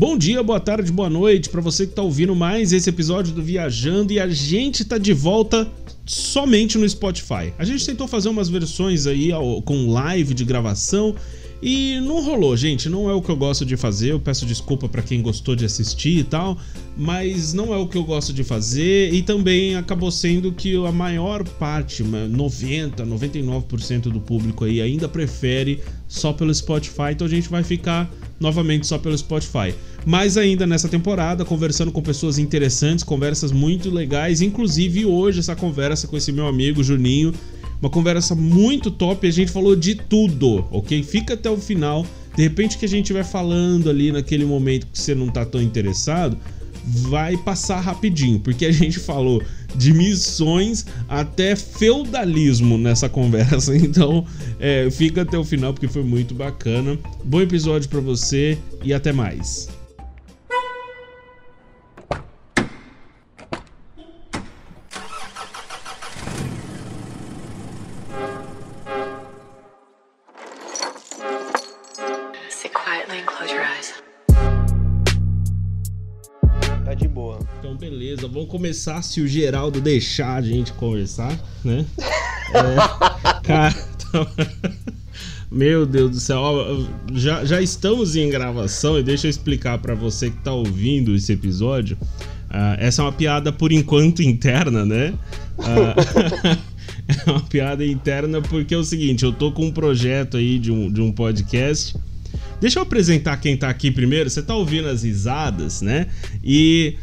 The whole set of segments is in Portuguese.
Bom dia, boa tarde, boa noite para você que tá ouvindo mais esse episódio do Viajando e a gente tá de volta somente no Spotify. A gente tentou fazer umas versões aí com live de gravação e não rolou, gente. Não é o que eu gosto de fazer. Eu peço desculpa para quem gostou de assistir e tal, mas não é o que eu gosto de fazer. E também acabou sendo que a maior parte, 90, 99% do público aí ainda prefere só pelo Spotify. Então a gente vai ficar novamente só pelo Spotify. Mas ainda nessa temporada, conversando com pessoas interessantes, conversas muito legais. Inclusive hoje, essa conversa com esse meu amigo Juninho uma conversa muito top, a gente falou de tudo, ok? Fica até o final. De repente que a gente vai falando ali naquele momento que você não tá tão interessado, vai passar rapidinho, porque a gente falou de missões até feudalismo nessa conversa. Então, é, fica até o final porque foi muito bacana. Bom episódio para você e até mais. Começar se o Geraldo deixar a gente conversar, né? É, cara, meu Deus do céu, já, já estamos em gravação e deixa eu explicar para você que tá ouvindo esse episódio. Uh, essa é uma piada por enquanto interna, né? Uh, é uma piada interna porque é o seguinte, eu tô com um projeto aí de um, de um podcast. Deixa eu apresentar quem tá aqui primeiro. Você tá ouvindo as risadas, né? E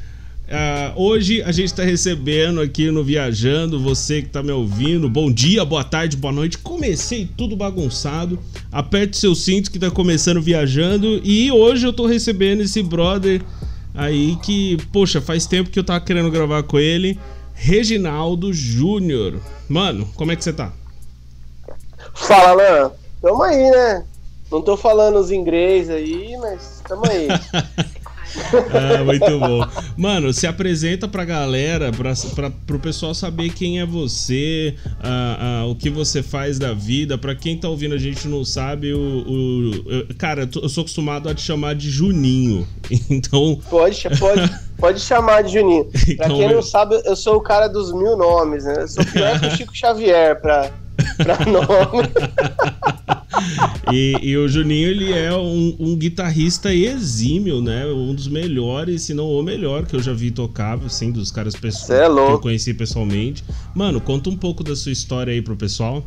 Uh, hoje a gente está recebendo aqui no Viajando, você que está me ouvindo. Bom dia, boa tarde, boa noite. Comecei tudo bagunçado. Aperte seu cinto que está começando Viajando. E hoje eu estou recebendo esse brother aí que, poxa, faz tempo que eu tava querendo gravar com ele. Reginaldo Júnior. Mano, como é que você tá? Fala, Alan. Tamo aí, né? Não tô falando os inglês aí, mas tamo aí. ah, muito bom. Mano, se apresenta pra galera, pra, pra, pro pessoal saber quem é você, ah, ah, o que você faz da vida. Pra quem tá ouvindo a gente não sabe, o. o eu, cara, eu sou acostumado a te chamar de Juninho. Então. Pode, pode, pode chamar de Juninho. Pra então, quem não sabe, eu sou o cara dos mil nomes, né? Eu sou pior que o Chico Xavier pra, pra nome. e, e, o Juninho, ele é um, um, guitarrista exímio, né? Um dos melhores, se não o melhor que eu já vi tocar, assim, dos caras pessoais é que eu conheci pessoalmente. Mano, conta um pouco da sua história aí pro pessoal.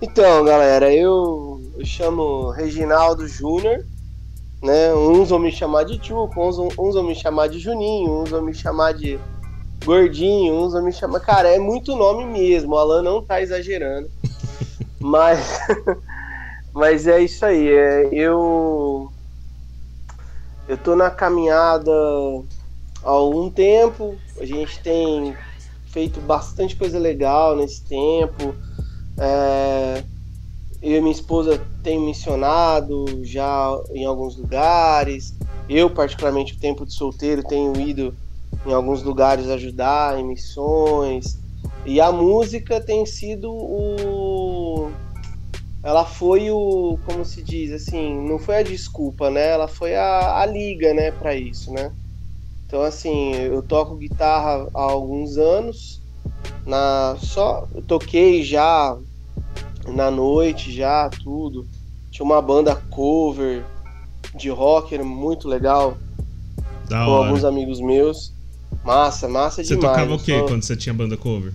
Então, galera, eu, eu chamo Reginaldo Júnior, né? Uns vão me chamar de Tchuco, uns, uns vão me chamar de Juninho, uns vão me chamar de Gordinho, uns vão me chamar. Cara, é muito nome mesmo, o Alan não tá exagerando. Mas, mas é isso aí. É, eu eu tô na caminhada há algum tempo. A gente tem feito bastante coisa legal nesse tempo. É, eu e minha esposa tem missionado já em alguns lugares. Eu, particularmente, o tempo de solteiro, tenho ido em alguns lugares ajudar em missões. E a música tem sido o. Ela foi o. Como se diz assim? Não foi a desculpa, né? Ela foi a, a liga, né, para isso, né? Então, assim, eu toco guitarra há alguns anos. Na, só eu toquei já na noite, já tudo. Tinha uma banda cover de rock, muito legal. Da com hora. alguns amigos meus. Massa, massa você demais. Você tocava o quê quando você tinha banda cover?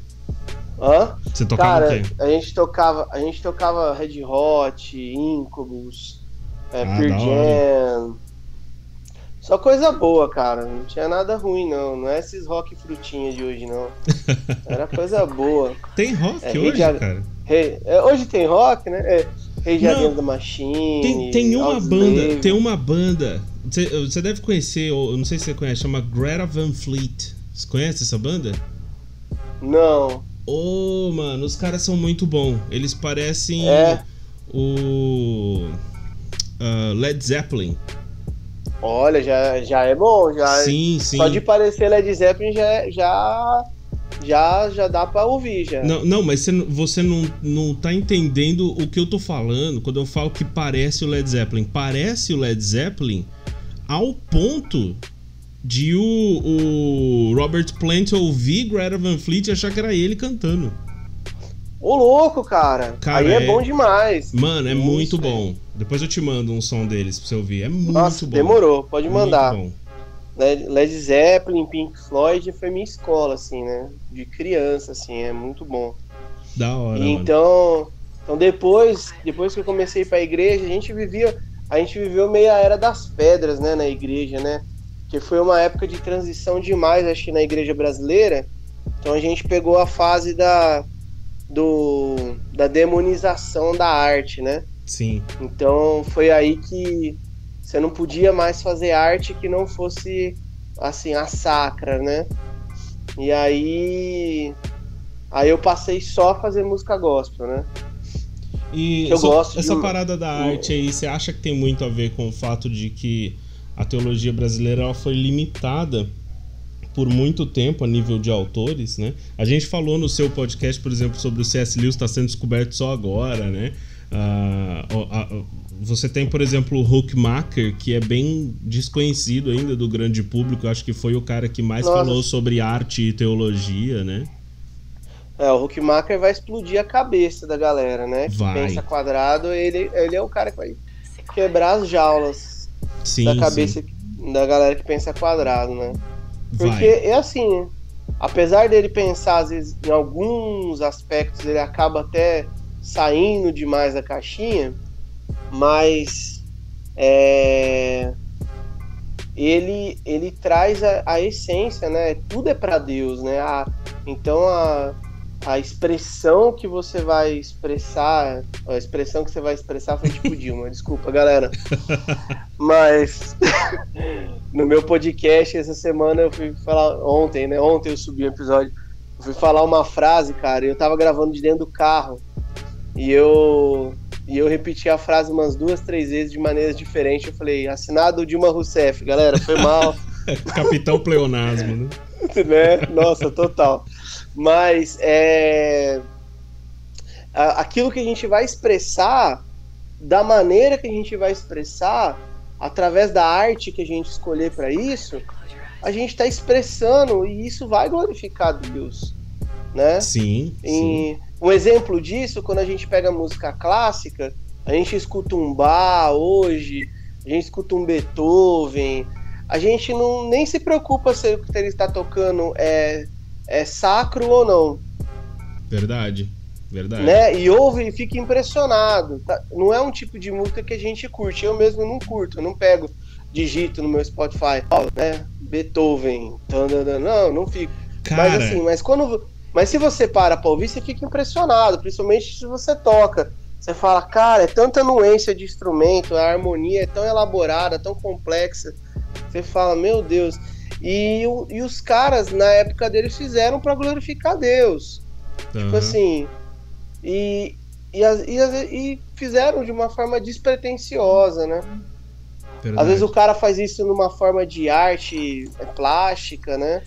Hã? Você tocava Cara, o quê? A gente tocava, a gente tocava Red Hot, Incubus, é, ah, Pearl Jam. Só coisa boa, cara. Não tinha nada ruim, não. Não é esses rock frutinha de hoje, não. Era coisa boa. Tem rock é, hoje, cara? é, hoje tem rock, né? É, Rage Against the Machine. Tem, tem uma banda, tem uma banda. Você deve conhecer, eu não sei se você conhece, chama Greta Van Fleet. Você conhece essa banda? Não. Ô, oh, mano, os caras são muito bons. Eles parecem é. o uh, Led Zeppelin. Olha, já, já é bom, já. Sim, sim. Só de parecer Led Zeppelin já já já, já dá para ouvir já. Não, não, mas você, você não, não tá entendendo o que eu tô falando quando eu falo que parece o Led Zeppelin. Parece o Led Zeppelin ao ponto de o, o Robert Plant ouvir Greta Van Fleet e achar que era ele cantando. Ô, louco, cara. cara Aí é... é... bom demais. Mano, é Isso, muito bom. Depois eu te mando um som deles pra você ouvir. É muito Nossa, bom. demorou. Pode mandar. Led Zeppelin, Pink Floyd foi minha escola, assim, né? De criança, assim, é muito bom. Da hora. E então, então depois, depois que eu comecei para a igreja, a gente vivia, a gente viveu meio a era das pedras, né, na igreja, né? Que foi uma época de transição demais, acho que na igreja brasileira. Então a gente pegou a fase da do da demonização da arte, né? Sim. Então foi aí que você não podia mais fazer arte que não fosse assim a sacra, né? E aí aí eu passei só a fazer música gospel, né? E eu gosto essa parada da arte aí, você acha que tem muito a ver com o fato de que a teologia brasileira ela foi limitada por muito tempo a nível de autores, né? A gente falou no seu podcast, por exemplo, sobre o C.S. Lewis está sendo descoberto só agora, né? Uh, você tem, por exemplo, o Huckmacher, que é bem desconhecido ainda do grande público. Acho que foi o cara que mais Nossa. falou sobre arte e teologia, né? É, o Huckmacher vai explodir a cabeça da galera, né? Que vai. pensa quadrado, ele, ele é o cara que vai quebrar as jaulas sim, da cabeça sim. da galera que pensa quadrado, né? Porque vai. é assim, apesar dele pensar, às vezes, em alguns aspectos, ele acaba até saindo demais da caixinha mas é, ele ele traz a, a, essência, né? Tudo é para Deus, né? A, então a, a expressão que você vai expressar, a expressão que você vai expressar foi tipo Dilma, desculpa, galera. Mas no meu podcast essa semana eu fui falar ontem, né? Ontem eu subi o um episódio, eu fui falar uma frase, cara, eu tava gravando de dentro do carro e eu e eu repeti a frase umas duas, três vezes de maneiras diferentes. Eu falei, assinado Dilma Rousseff, galera, foi mal. Capitão Pleonasmo, né? né? Nossa, total. Mas é... aquilo que a gente vai expressar, da maneira que a gente vai expressar, através da arte que a gente escolher para isso, a gente está expressando e isso vai glorificar Deus, né? Sim. E, sim. Um exemplo disso, quando a gente pega música clássica, a gente escuta um Bach hoje, a gente escuta um Beethoven, a gente não nem se preocupa se o que ele está tocando é, é sacro ou não. Verdade, verdade. Né? E ouve e fica impressionado. Tá? Não é um tipo de música que a gente curte. Eu mesmo não curto, eu não pego, digito no meu Spotify, né? Beethoven, não, não fico. Cara... Mas assim, mas quando mas se você para pra ouvir, você fica impressionado, principalmente se você toca. Você fala, cara, é tanta nuência de instrumento, a harmonia é tão elaborada, tão complexa. Você fala, meu Deus. E, e os caras, na época deles, fizeram para glorificar Deus. Uhum. Tipo assim. E, e, e, e, fizeram de uma forma despretensiosa, né? Verdade. Às vezes o cara faz isso numa forma de arte plástica, né?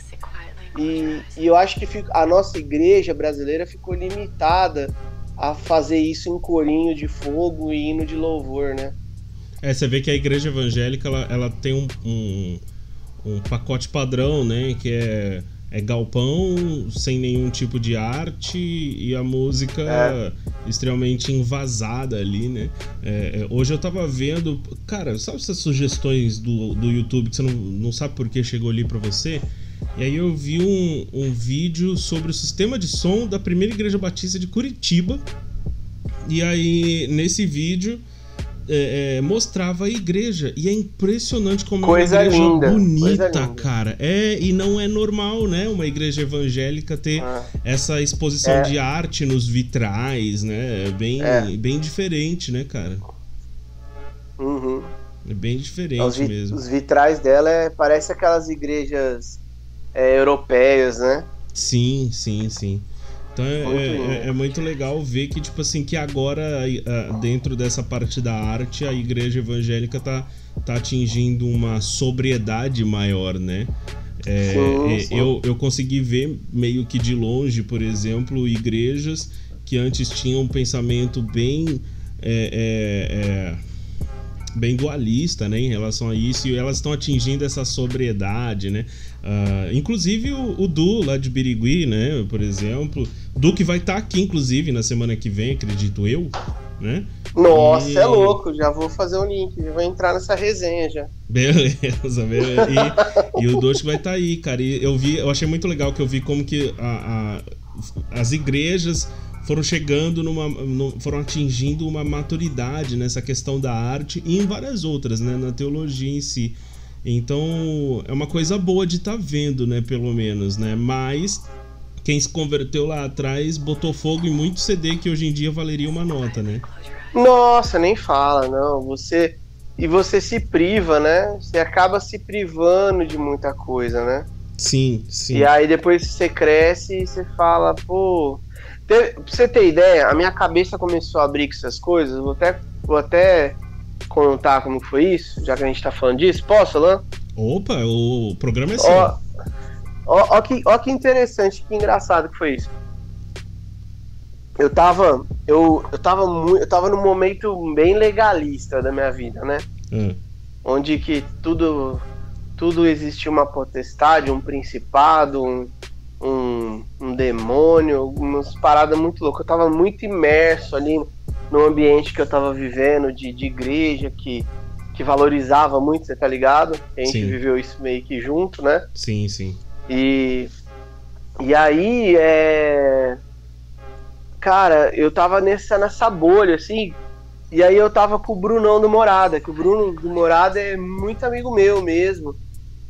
E, e eu acho que a nossa igreja brasileira ficou limitada a fazer isso em corinho de fogo e hino de louvor, né? É, você vê que a igreja evangélica ela, ela tem um, um, um pacote padrão, né? Que é, é galpão sem nenhum tipo de arte e a música é. extremamente invasada ali, né? É, é hoje eu tava vendo, cara, sabe essas sugestões do, do YouTube que você não, não sabe por que chegou ali para você? E aí eu vi um, um vídeo sobre o sistema de som da primeira igreja batista de Curitiba. E aí, nesse vídeo, é, é, mostrava a igreja. E é impressionante como coisa é uma igreja linda, bonita, cara. É, e não é normal, né? Uma igreja evangélica ter ah. essa exposição é. de arte nos vitrais, né? É bem, é. bem diferente, né, cara? Uhum. É bem diferente os mesmo. Os vitrais dela é, parece aquelas igrejas é, europeias, né? Sim, sim, sim. Então é muito, é, é, é, muito legal ver que, tipo assim, que agora, dentro dessa parte da arte, a igreja evangélica tá, tá atingindo uma sobriedade maior, né? É, sim, é, sim. Eu, eu consegui ver meio que de longe, por exemplo, igrejas que antes tinham um pensamento bem. É, bem dualista, né, em relação a isso, e elas estão atingindo essa sobriedade, né? Uh, inclusive o, o, Du lá de Birigui, né, por exemplo, Du que vai estar tá aqui, inclusive, na semana que vem, acredito eu, né? Nossa, e... é louco, já vou fazer um link, já vou entrar nessa resenha já. Beleza, beleza. E, e o Dosh vai estar tá aí, cara. E eu vi, eu achei muito legal que eu vi como que a, a as igrejas foram chegando numa. No, foram atingindo uma maturidade nessa questão da arte e em várias outras, né? Na teologia em si. Então é uma coisa boa de estar tá vendo, né? Pelo menos, né? Mas quem se converteu lá atrás botou fogo em muito CD que hoje em dia valeria uma nota, né? Nossa, nem fala, não. Você. E você se priva, né? Você acaba se privando de muita coisa, né? Sim, sim. E aí depois você cresce e você fala, pô, pra você ter ideia, a minha cabeça começou a abrir com essas coisas. Vou até, vou até contar como foi isso, já que a gente tá falando disso. Posso, Alain? Opa, o programa é seu. Ó, ó, ó, que, ó que interessante, que engraçado que foi isso. Eu tava. Eu, eu tava muito. Eu tava num momento bem legalista da minha vida, né? Hum. Onde que tudo. Tudo existia uma potestade, um principado, um, um, um demônio, umas paradas muito loucas. Eu tava muito imerso ali no ambiente que eu tava vivendo, de, de igreja, que, que valorizava muito, você tá ligado? A gente sim. viveu isso meio que junto, né? Sim, sim. E, e aí, é... cara, eu tava nessa, nessa bolha, assim, e aí eu tava com o Brunão do Morada, que o Bruno do Morada é muito amigo meu mesmo.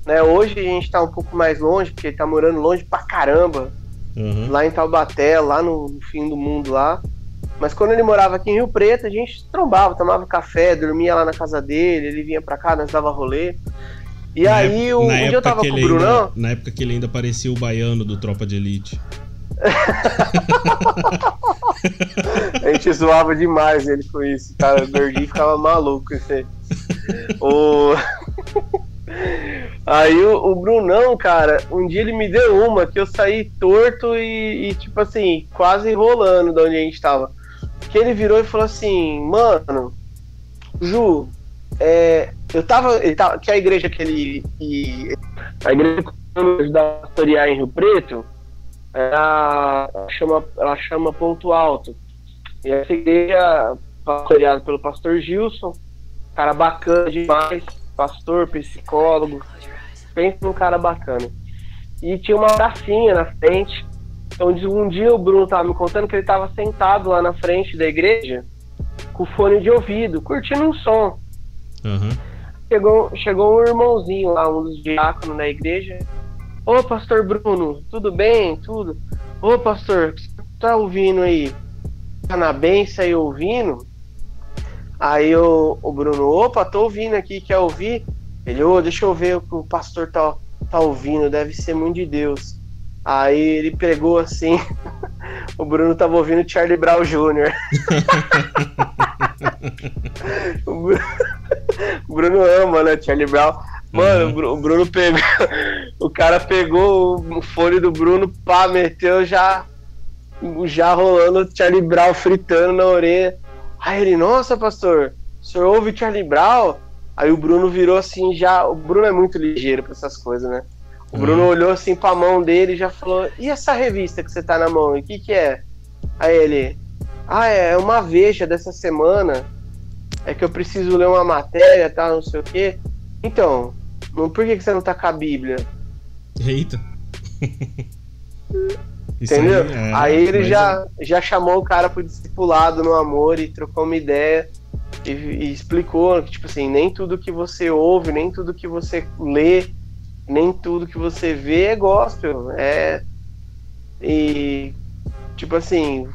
Né? Hoje a gente tá um pouco mais longe, porque ele tá morando longe pra caramba. Uhum. Lá em Taubaté, lá no fim do mundo lá. Mas quando ele morava aqui em Rio Preto, a gente trombava, tomava café, dormia lá na casa dele, ele vinha pra cá, nós dava rolê. E na aí, o, um dia eu tava com o Brunão. Ainda, na época que ele ainda parecia o baiano do Tropa de Elite. a gente zoava demais ele com isso, cara. O gordinho ficava maluco. Esse... o... Aí o, o, Brunão, cara, um dia ele me deu uma que eu saí torto e, e, tipo assim, quase rolando de onde a gente tava. Que ele virou e falou assim, mano, Ju, é, eu tava, ele tava. Que a igreja que ele. Que, a igreja da pastorear em Rio Preto, ela chama, ela chama Ponto Alto. E essa igreja pastoreada pelo pastor Gilson, cara bacana demais pastor, psicólogo. Pensa num cara bacana. E tinha uma pracinha na frente. Então, um dia o Bruno tava me contando que ele tava sentado lá na frente da igreja com fone de ouvido, curtindo um som. Uhum. Chegou, chegou um irmãozinho lá, um dos diáconos da igreja. Ô, pastor Bruno, tudo bem? Tudo? Ô, pastor, o que você tá ouvindo aí? Tá na benção aí ouvindo? Aí o, o Bruno, opa, tô ouvindo aqui, quer ouvir? Ele, ô, deixa eu ver o que o pastor tá, tá ouvindo, deve ser muito de Deus. Aí ele pegou assim, o Bruno tava ouvindo Charlie Brown Jr. o Bruno ama, né, Charlie Brown. Mano, uhum. o Bruno pegou. O cara pegou o fone do Bruno, pá, meteu já. Já rolando Charlie Brown fritando na orelha. Aí ele, nossa, pastor, o senhor ouve Charlie Brown? Aí o Bruno virou assim, já. O Bruno é muito ligeiro para essas coisas, né? O Bruno hum. olhou assim pra mão dele e já falou: E essa revista que você tá na mão? O que que é? Aí ele: Ah, é uma veja dessa semana. É que eu preciso ler uma matéria, tá? Não sei o quê. Então, por que, que você não tá com a Bíblia? Eita. Entendeu? Aí, é, aí ele já, é... já chamou o cara pro discipulado no amor e trocou uma ideia e, e, explicou que, tipo assim, nem tudo que você ouve, nem tudo que você lê, nem tudo que você vê é gospel. É. E. Tipo assim.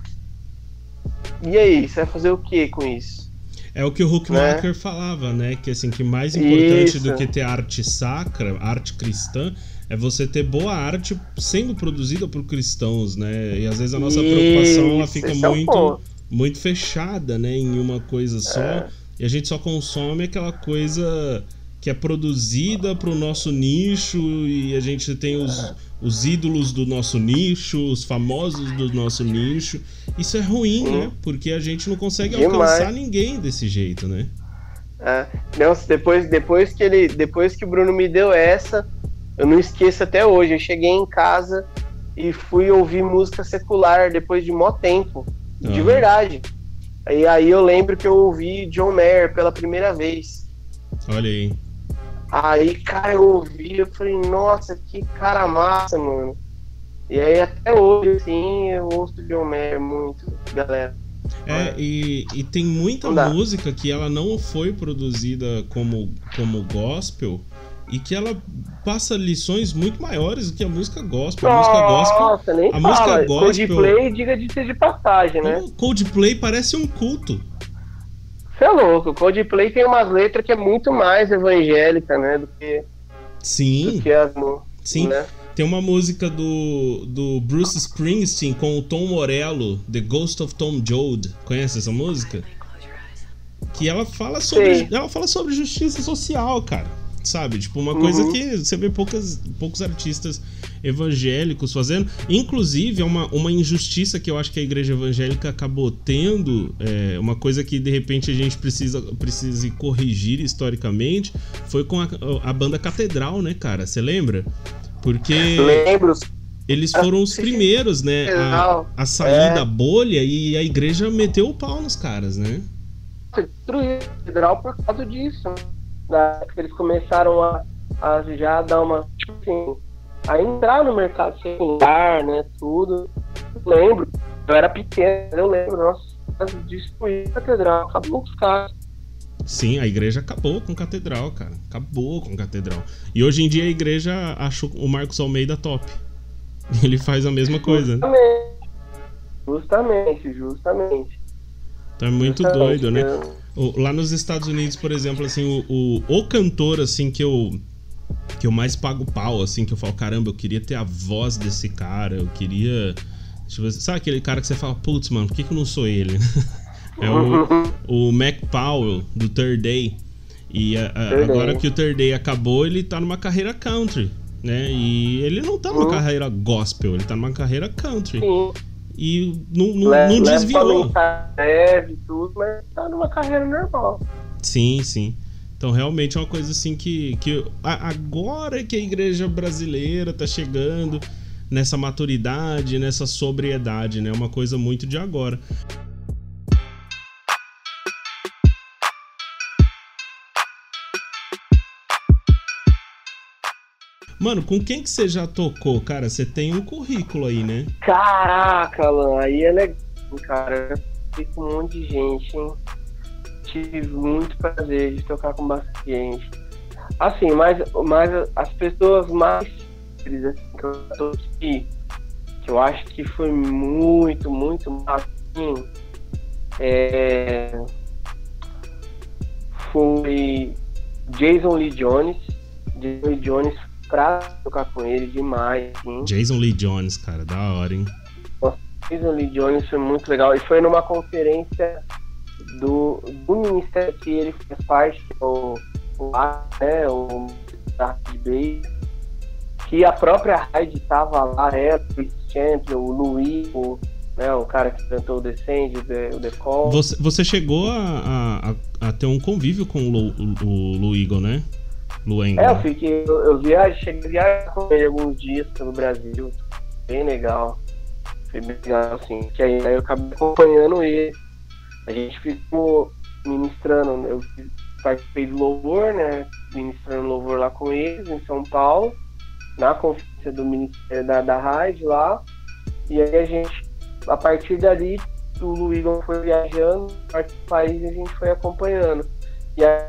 E aí, você vai fazer o que com isso? É o que o Huckmacher né? falava, né? Que assim, que mais importante isso. do que ter arte sacra, arte cristã, é você ter boa arte sendo produzida por cristãos, né? E às vezes a nossa Isso, preocupação ela fica muito, é muito fechada, né? Em uma coisa só. É. E a gente só consome aquela coisa que é produzida para o nosso nicho e a gente tem os, os ídolos do nosso nicho, os famosos do nosso nicho. Isso é ruim, né? Porque a gente não consegue Demais. alcançar ninguém desse jeito, né? É, não, depois, depois que ele, depois que o Bruno me deu essa, eu não esqueço até hoje. Eu cheguei em casa e fui ouvir música secular depois de mó tempo, uhum. de verdade. E aí eu lembro que eu ouvi John Mayer pela primeira vez. Olha aí. Aí, cara, eu ouvi, eu falei, nossa, que cara massa, mano. E aí até hoje, assim, eu ouço John Mayer muito, galera. É, e, e tem muita música que ela não foi produzida como, como gospel e que ela passa lições muito maiores do que a música gospel. A música gospel. Nossa, nem a fala. música gospel. Coldplay, diga de ser de passagem, né? Coldplay parece um culto. Você é louco. Coldplay tem umas letras que é muito mais evangélica, né? Do que. Sim. Do que as. Sim. Né? Tem uma música do, do Bruce Springsteen com o Tom Morello, The Ghost of Tom Joad. Conhece essa música? Que ela fala sobre, ela fala sobre justiça social, cara. Sabe? Tipo, uma coisa uhum. que você vê poucas, poucos artistas evangélicos fazendo. Inclusive, é uma, uma injustiça que eu acho que a igreja evangélica acabou tendo, é, uma coisa que de repente a gente precisa, precisa corrigir historicamente, foi com a, a banda Catedral, né, cara? Você lembra? Porque. Lembro. Eles foram os primeiros, né? A, a sair é. da bolha e a igreja meteu o pau nos caras, né? Destruiu a catedral por causa disso. Da, eles começaram a, a já dar uma. Assim, a entrar no mercado secular, né? Tudo. Eu lembro. Eu era pequeno, eu lembro, nossa, destruir a catedral, acabou com os caras. Sim, a igreja acabou com catedral, cara. Acabou com catedral. E hoje em dia a igreja acha o Marcos Almeida top. Ele faz a mesma coisa. Justamente, justamente. Então é muito justamente, doido, né? O, lá nos Estados Unidos, por exemplo, assim, o, o, o cantor, assim, que eu que eu mais pago pau, assim, que eu falo, caramba, eu queria ter a voz desse cara, eu queria. Tipo, sabe aquele cara que você fala, putz, mano, por que, que eu não sou ele? É o, o Mac Powell, do Third Day. E a, a, agora que o Third Day acabou, ele tá numa carreira country, né? E ele não tá numa uhum. carreira gospel, ele tá numa carreira country. E não, não, Le não desviou. Leve, tudo, mas tá numa carreira normal. Sim, sim. Então realmente é uma coisa assim que, que agora que a igreja brasileira tá chegando nessa maturidade, nessa sobriedade, né? Uma coisa muito de agora. Mano, com quem que você já tocou? Cara, você tem um currículo aí, né? Caraca, Alan, aí é legal, cara. Eu com um monte de gente, hein? Tive muito prazer de tocar com bastante gente. Assim, mas, mas as pessoas mais assim, que eu toquei, que eu acho que foi muito, muito assim, é... foi Jason Lee Jones. Jason Lee Jones pra tocar com ele demais. Sim. Jason Lee Jones, cara, da hora, hein? Jason Lee Jones foi muito legal. E foi numa conferência do, do ministério que ele faz parte, que é o, o, né, o Bay, que a própria Hyde tava lá, é, o Chris Champion, o Louis, o, né, o cara que cantou o Descend, o The, o The Call. Você, você chegou a, a, a, ter um convívio com o, o, o Lou Eagle, né? Luenga. É, eu fiquei. Eu, eu viajei, cheguei a viajar com ele alguns dias pelo Brasil. Bem legal. Foi bem legal, assim. Que aí, aí eu acabei acompanhando ele. A gente ficou ministrando, eu participei do louvor, né? Ministrando louvor lá com eles em São Paulo, na conferência do Ministério da, da Rádio lá. E aí a gente, a partir dali, o Luiz foi viajando, parte do país e a gente foi acompanhando. E aí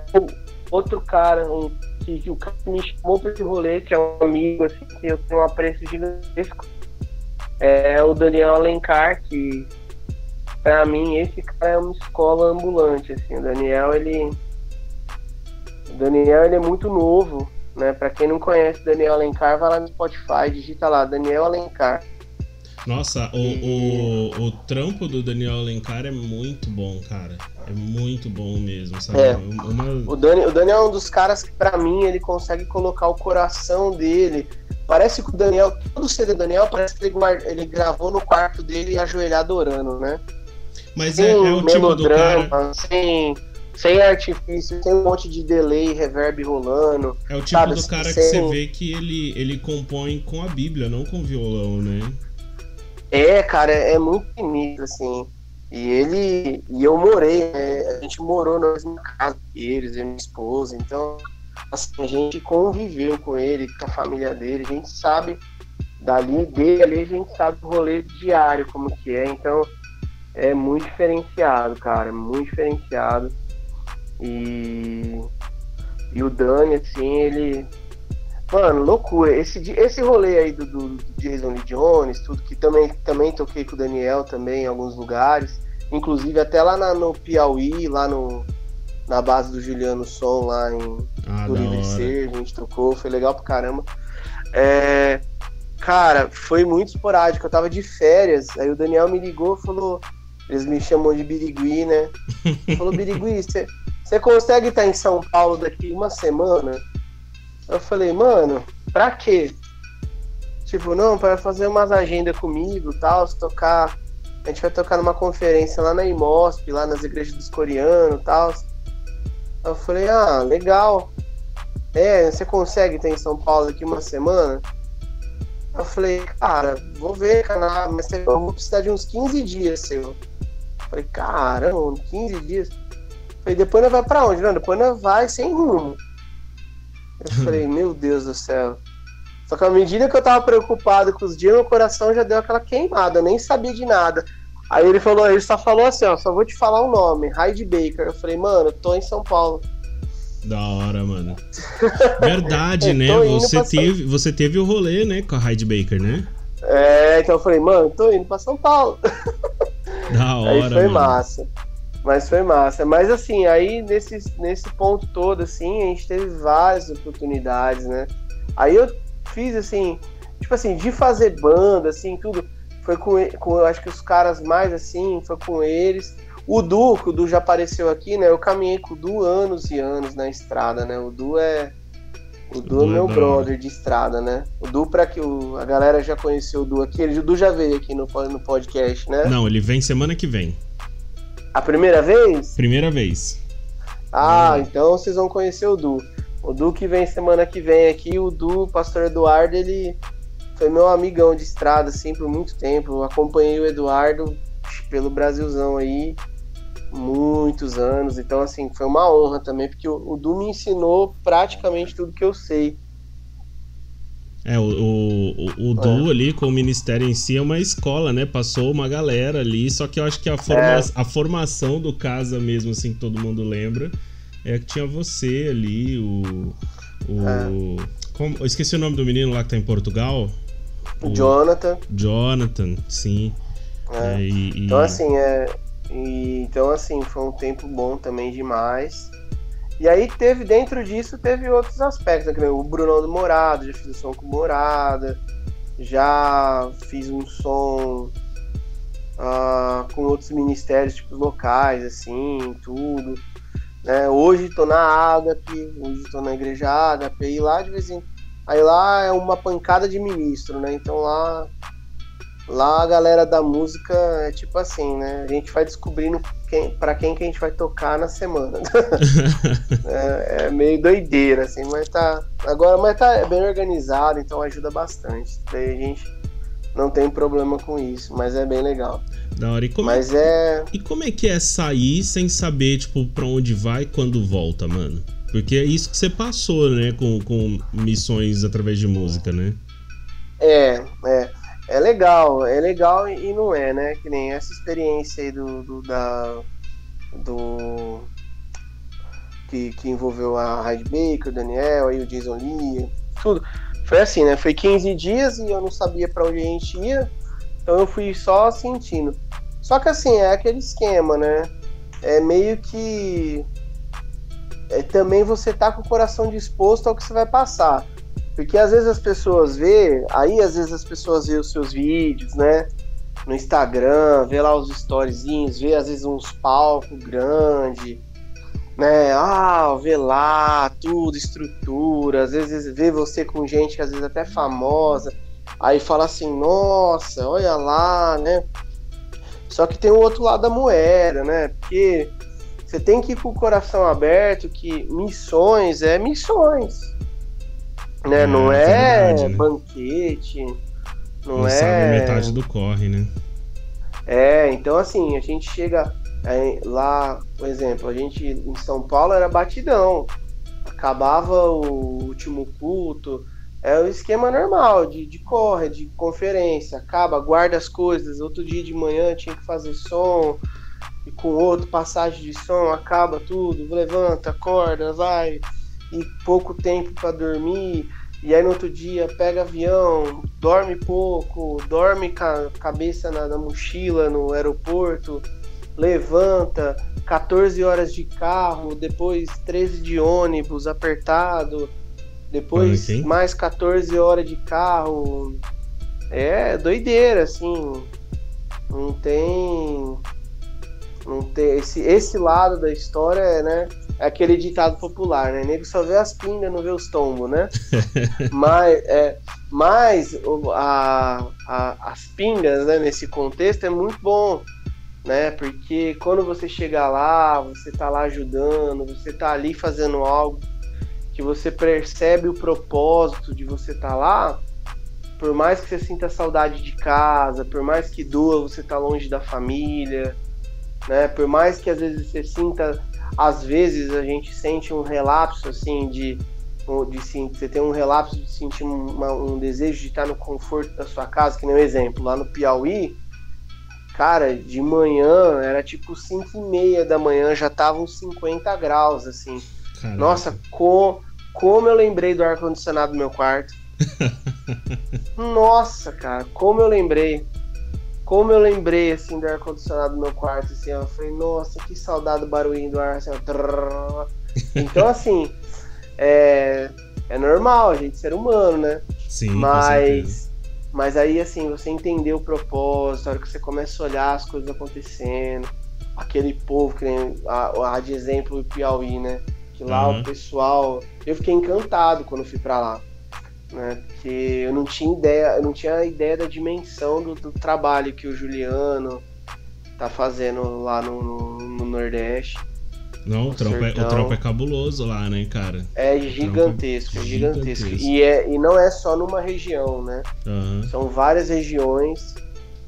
outro cara, um que, que o cara me chamou para esse rolê, que é um amigo assim, que eu tenho um apreço gigantesco, é o Daniel Alencar, que para mim esse cara é uma escola ambulante, assim, o Daniel ele o Daniel ele é muito novo, né? Para quem não conhece Daniel Alencar, vai lá no Spotify, digita lá Daniel Alencar. Nossa, o, e... o, o trampo do Daniel Alencar é muito bom, cara. É muito bom mesmo, sabe? É. Uma... O, Dani, o Daniel é um dos caras que, para mim, ele consegue colocar o coração dele. Parece que o Daniel, todo CD do Daniel, parece que ele, ele gravou no quarto dele ajoelhado orando, né? Mas sem é, é o tipo do cara... Sem, sem artifício, sem um monte de delay, reverb rolando. É o tipo sabe? do cara sem... que você vê que ele, ele compõe com a Bíblia, não com violão, né? É, cara, é muito bonito, assim. E ele. E eu morei, né? A gente morou na mesma casa que eles, eu e minha esposa. Então, assim, a gente conviveu com ele, com a família dele, a gente sabe dali dele ali a gente sabe o rolê diário como que é, então é muito diferenciado, cara, é muito diferenciado. E, e o Dani, assim, ele. Mano, loucura. Esse, esse rolê aí do, do, do Jason Lee Jones, tudo que também, também toquei com o Daniel também em alguns lugares. Inclusive até lá na, no Piauí, lá no, na base do Juliano Som, lá em ah, do Livre Ser, a gente tocou, foi legal pra caramba. É, cara, foi muito esporádico. Eu tava de férias, aí o Daniel me ligou e falou. Eles me chamam de Birigui, né? Falou, Birigui, você você consegue estar em São Paulo daqui uma semana? Eu falei, mano, pra quê? Tipo, não, para fazer umas agendas comigo tal, se tocar. A gente vai tocar numa conferência lá na IMOSP, lá nas igrejas dos coreanos tal. Eu falei, ah, legal. É, você consegue estar em São Paulo daqui uma semana? Eu falei, cara, vou ver, cara, mas eu vou precisar de uns 15 dias, seu. Eu falei, caramba, 15 dias. Falei, depois nós vai pra onde? Não, depois nós vai sem rumo. Eu falei, meu Deus do céu. Só que à medida que eu tava preocupado com os dias, meu coração já deu aquela queimada, eu nem sabia de nada. Aí ele falou, ele só falou assim, ó, só vou te falar o um nome, Hyde Baker. Eu falei, mano, eu tô em São Paulo. Da hora, mano. Verdade, né? Você teve, você teve o rolê, né, com a Hyde Baker, né? É, então eu falei, mano, tô indo pra São Paulo. Da hora. Aí foi mano. massa. Mas foi massa. Mas assim, aí nesse, nesse ponto todo, assim, a gente teve várias oportunidades, né? Aí eu fiz assim, tipo assim, de fazer banda, assim, tudo. Foi com, com eu acho que os caras mais assim, foi com eles. O Du, que o Du já apareceu aqui, né? Eu caminhei com o Du anos e anos na estrada, né? O Du é. O Du é meu brother de estrada, né? O Du, pra que o, a galera já conheceu o Du aqui, ele, o Du já veio aqui no, no podcast, né? Não, ele vem semana que vem. A primeira vez? Primeira vez. Ah, hum. então vocês vão conhecer o Du. O Du que vem semana que vem aqui, o Du, o pastor Eduardo, ele foi meu amigão de estrada, assim, por muito tempo. Eu acompanhei o Eduardo pelo Brasilzão aí, muitos anos. Então, assim, foi uma honra também, porque o, o Du me ensinou praticamente tudo que eu sei. É, o, o, o Du é. ali com o ministério em si é uma escola, né? Passou uma galera ali, só que eu acho que a, forma, é. a formação do casa mesmo, assim, que todo mundo lembra, é que tinha você ali, o. o é. como, eu esqueci o nome do menino lá que tá em Portugal. O Jonathan. Jonathan, sim. É. é e, então, assim, é. E, então, assim, foi um tempo bom também demais. E aí teve, dentro disso, teve outros aspectos, né? O Brunão do Morado, já fiz o som com Morada, já fiz um som uh, com outros ministérios, tipo locais, assim, tudo. Né? Hoje tô na Ágape, hoje tô na Igreja Ágape, e lá de vez em Aí lá é uma pancada de ministro, né? Então lá Lá a galera da música é tipo assim, né? A gente vai descobrindo quem, para quem que a gente vai tocar na semana. é, é, meio doideira, assim, mas tá. Agora, mas tá é bem organizado, então ajuda bastante. Daí a gente não tem problema com isso, mas é bem legal. Da hora. E como, mas é, é... e como é que é sair sem saber, tipo, pra onde vai quando volta, mano? Porque é isso que você passou, né? Com, com missões através de música, né? É, é é legal, é legal e não é, né? Que nem essa experiência aí do, do da do que, que envolveu a Hyde Baker, o Daniel, aí o Jason Lee, tudo. Foi assim, né? Foi 15 dias e eu não sabia para onde a gente ia, então eu fui só sentindo. Só que assim, é aquele esquema, né? É meio que é, também você tá com o coração disposto ao que você vai passar. Porque às vezes as pessoas vê, aí às vezes as pessoas vê os seus vídeos, né? No Instagram, vê lá os storyzinhos, vê às vezes uns palcos grandes, né? Ah, vê lá tudo, estrutura, às vezes vê você com gente que às vezes até famosa, aí fala assim, nossa, olha lá, né? Só que tem o outro lado da moeda, né? Porque você tem que ir com o coração aberto que missões é missões. Né? É, não é é, verdade, né? banquete, não, Não é. sabe metade do corre, né? É, então assim, a gente chega aí, lá, por exemplo, a gente em São Paulo era batidão. Acabava o último culto, é o esquema normal de, de corre, de conferência, acaba, guarda as coisas, outro dia de manhã tinha que fazer som, e com outro passagem de som, acaba tudo, levanta, acorda, vai, e pouco tempo para dormir, e aí no outro dia pega avião, dorme pouco, dorme com a cabeça na, na mochila no aeroporto, levanta, 14 horas de carro, depois 13 de ônibus apertado, depois Ok. mais 14 horas de carro. É doideira, assim. Não tem. Não tem. Esse, esse lado da história, né? É aquele ditado popular, né? Nego só vê as pingas, não vê os tombos, né? mas, é, mas a, a- as pingas, né, nesse contexto, é muito bom, né? Porque quando você chega lá, você tá lá ajudando, você tá ali fazendo algo que você percebe o propósito de você estar lá, por mais que você sinta saudade de casa, por mais que doa você estar longe da família, né? Por mais que às vezes você sinta, às vezes a gente sente um relapso assim de de sim- você tem um relapso de sentir uma- um desejo de estar no conforto da sua casa, que nem um exemplo, lá no Piauí, cara, de manhã era tipo 5 e meia da manhã, já tava uns 50 graus, assim. Caraca. Nossa, co- como eu lembrei do ar-condicionado do meu quarto. Nossa, cara, como eu lembrei. Como eu lembrei, assim, do ar-condicionado do meu quarto, assim, ó. Eu falei, nossa, que saudade do barulhinho do ar, assim, ó. Então, assim, é, é normal, a gente ser humano, né? Sim, mas, mas aí, assim, você entender o propósito, a hora que você começa a olhar as coisas acontecendo, aquele povo, que nem a, a de exemplo o Piauí, né? Que lá Uhum. o pessoal. Eu fiquei encantado quando fui pra lá. Né? Porque eu não tinha ideia, eu não tinha ideia da dimensão do, do trabalho que o Juliano tá fazendo lá no, no- no Nordeste. Não, o trampo, é, o trampo é cabuloso lá, né, cara? É gigantesco, é gigantesco. Gigantesco. E, é, e não é só numa região, né? Aham. São várias regiões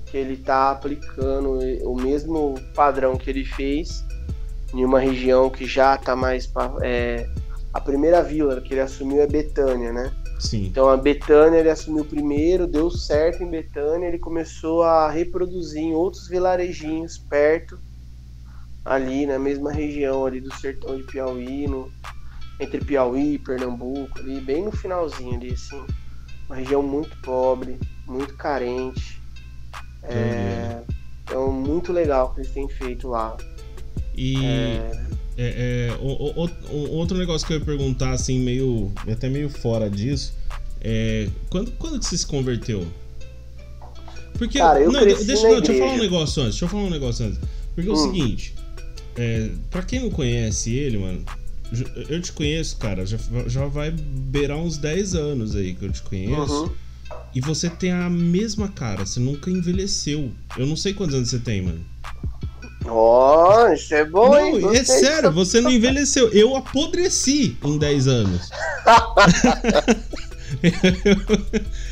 que ele está aplicando o mesmo padrão que ele fez em uma região que já está mais. é, a primeira vila que ele assumiu é Betânia, né? Sim. Então a Betânia ele assumiu primeiro, deu certo em Betânia, ele começou a reproduzir em outros vilarejinhos perto, ali na mesma região ali do sertão de Piauí, no, entre Piauí e Pernambuco, ali bem no finalzinho ali, assim. Uma região muito pobre, muito carente. É, então muito legal o que eles têm feito lá. E É, é, é, o- o- o- outro negócio que eu ia perguntar, assim, meio. até meio fora disso. É. Quando, quando que você se converteu? Porque. Cara, eu não, cresci deixa, não, deixa eu falar um negócio antes. Deixa eu falar um negócio antes. Porque é o Hum. seguinte. É, pra quem não conhece ele, mano. Eu te conheço, cara. Já, já vai beirar uns 10 anos aí que eu te conheço. uhum. E você tem a mesma cara, você nunca envelheceu. Eu não sei quantos anos você tem, mano. Ó, isso é bom, hein? não, é Gostei sério, você não envelheceu. Eu apodreci em 10 anos.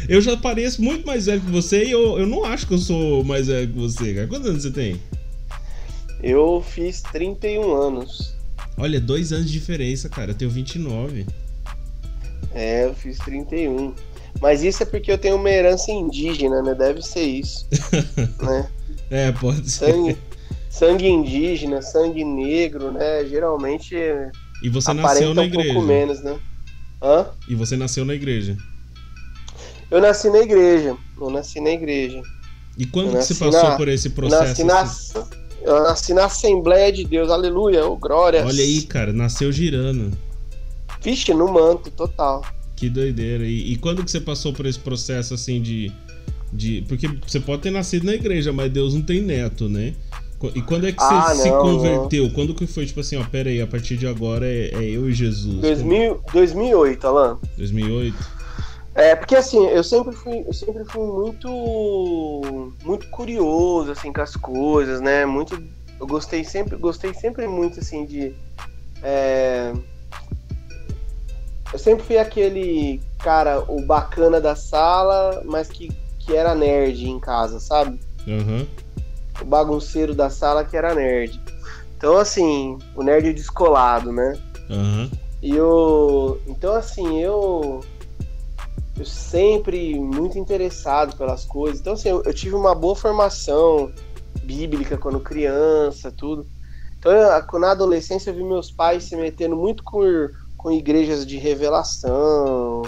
eu já pareço muito mais velho que você e eu, eu não acho que eu sou mais velho que você, cara. Quantos anos você tem? Eu fiz 31 anos. Olha, dois anos de diferença, cara. Eu tenho 29. É, eu fiz 31. Mas isso é porque eu tenho uma herança indígena, né? Deve ser isso. né? É, pode ser. Sangue, sangue indígena, sangue negro, né? Geralmente E você nasceu na um pouco igreja. menos, né? Hã? E você nasceu na igreja. Eu nasci na igreja. Eu nasci na igreja. E quando que você passou na- por esse processo? nasci, assim? na, eu nasci na Assembleia de Deus. Aleluia, ô glória. Olha aí, cara, nasceu girando. Vixe, no manto, total. Que doideira. E, e quando que você passou por esse processo assim de, de. Porque você pode ter nascido na igreja, mas Deus não tem neto, né? E quando é que você Ah, se não, converteu? Quando que foi, tipo assim, ó, pera aí, a partir de agora é, é eu e Jesus? 2000, 2008, Alan. 2008? É, porque assim, eu sempre fui, eu sempre fui muito muito curioso assim com as coisas, né? Muito eu gostei sempre, gostei sempre muito assim de. É... Eu sempre fui aquele cara, o bacana da sala, mas que, que era nerd em casa, sabe? Uhum. O bagunceiro da sala que era nerd. Então, assim, o nerd descolado, né? Uhum. E eu. Então, assim, eu. Eu sempre muito interessado pelas coisas. Então, assim, eu, eu tive uma boa formação bíblica quando criança, tudo. Então, eu, na adolescência, eu vi meus pais se metendo muito com, com igrejas de revelação,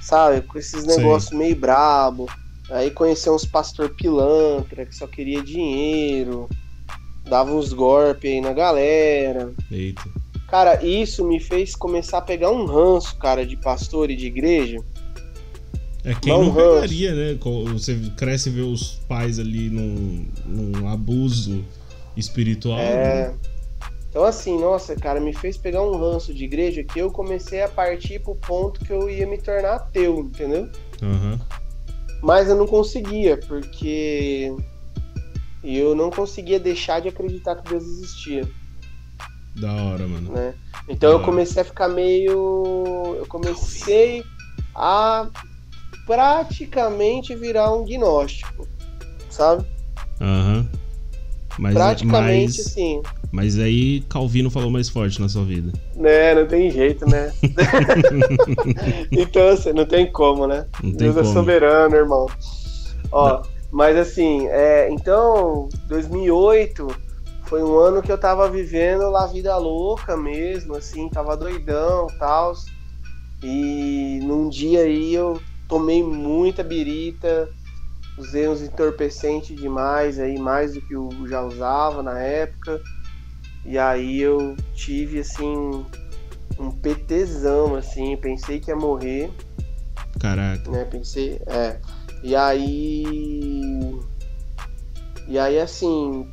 sabe? Com esses negócios meio brabo. Aí conheci uns pastor pilantra que só queria dinheiro, dava uns golpes aí na galera. Eita. Cara, isso me fez começar a pegar um ranço, cara, de pastor e de igreja. É quem não, não pegaria, né? Você cresce e vê os pais ali num, num abuso espiritual. É. Né? Então, assim, nossa, cara, me fez pegar um ranço de igreja que eu comecei a partir pro ponto que eu ia me tornar ateu, entendeu? Uhum. Mas eu não conseguia, porque eu não conseguia deixar de acreditar que Deus existia. Da hora, mano. Né? Então da eu comecei hora. a ficar meio. Eu comecei a praticamente virar um gnóstico, sabe? Aham. Uhum. Mas, praticamente mas, sim. Mas aí Calvino falou mais forte na sua vida. Né, não tem jeito, né? então, assim, não tem como, né? Não Deus é como. é soberano, irmão. Ó, não. mas assim, é, então, 2008 foi um ano que eu tava vivendo lá vida louca mesmo, assim, tava doidão tal. E num dia aí eu tomei muita birita, usei uns entorpecentes demais aí, mais do que eu já usava na época. E aí eu tive assim um PTzão, assim, pensei que ia morrer. Caraca. Né, pensei, é. E aí. E aí assim,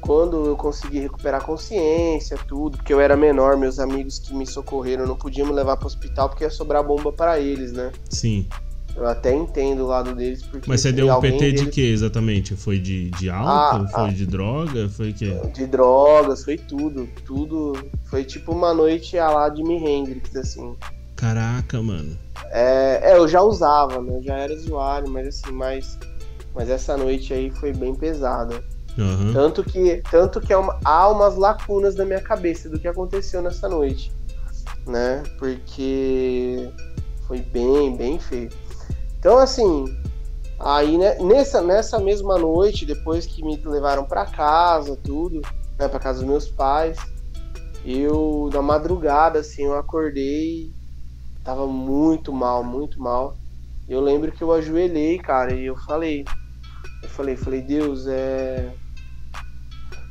quando eu consegui recuperar consciência, tudo, porque eu era menor, meus amigos que me socorreram não podiam me levar para o hospital porque ia sobrar bomba para eles, né? Sim. Eu até entendo o lado deles. Porque Mas você deu um PT deles... de que exatamente? Foi de, de álcool? Ah, foi ah, de droga? Foi o quê? De drogas, foi tudo. Tudo. Foi tipo uma noite a lá de Mi Hendrix, assim. Caraca, mano. É, é, eu já usava, né? Eu já era usuário, mas assim, mas, mas essa noite aí foi bem pesada. Uhum. Tanto que, tanto que há, uma, há umas lacunas na minha cabeça do que aconteceu nessa noite, né? Porque foi bem, bem feio. Então, assim, aí né, nessa, nessa mesma noite, depois que me levaram para casa, tudo, né, para casa dos meus pais, eu, na madrugada, assim, eu acordei, tava muito mal, muito mal. Eu lembro que eu ajoelhei, cara, e eu falei, eu falei, falei, Deus, é.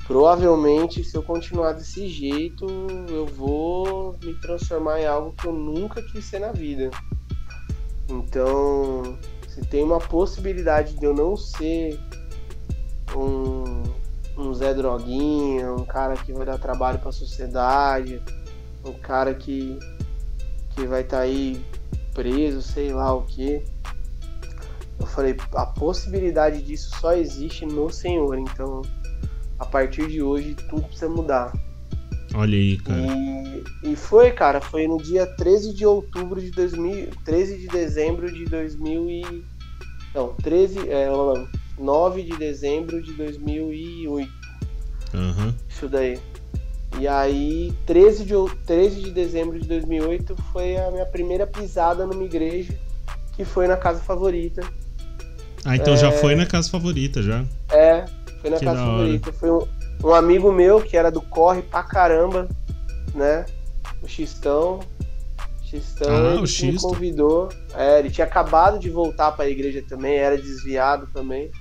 Provavelmente, se eu continuar desse jeito, eu vou me transformar em algo que eu nunca quis ser na vida. Então, se tem uma possibilidade de eu não ser um, um Zé Droguinha, um cara que vai dar trabalho para a sociedade, um cara que, que vai estar tá aí preso, sei lá o que. Eu falei, a possibilidade disso só existe no Senhor, então a partir de hoje tudo precisa mudar. Olha aí, cara. E, e, foi, cara, foi no dia 13 de outubro de 2000, 13 de dezembro de 2000 e não, 13, é, 9 de dezembro de 2008. Uhum. Isso daí. E aí, 13 de, 13 de dezembro de 2008 foi a minha primeira pisada numa igreja, que foi na casa favorita. Ah, então é... já foi na casa favorita, já? É, foi na que casa favorita. Foi um, um amigo meu que era do corre pra caramba, né? O Xistão. Xistão ah, ele o me convidou. É, ele tinha acabado de voltar para a igreja também, era desviado também.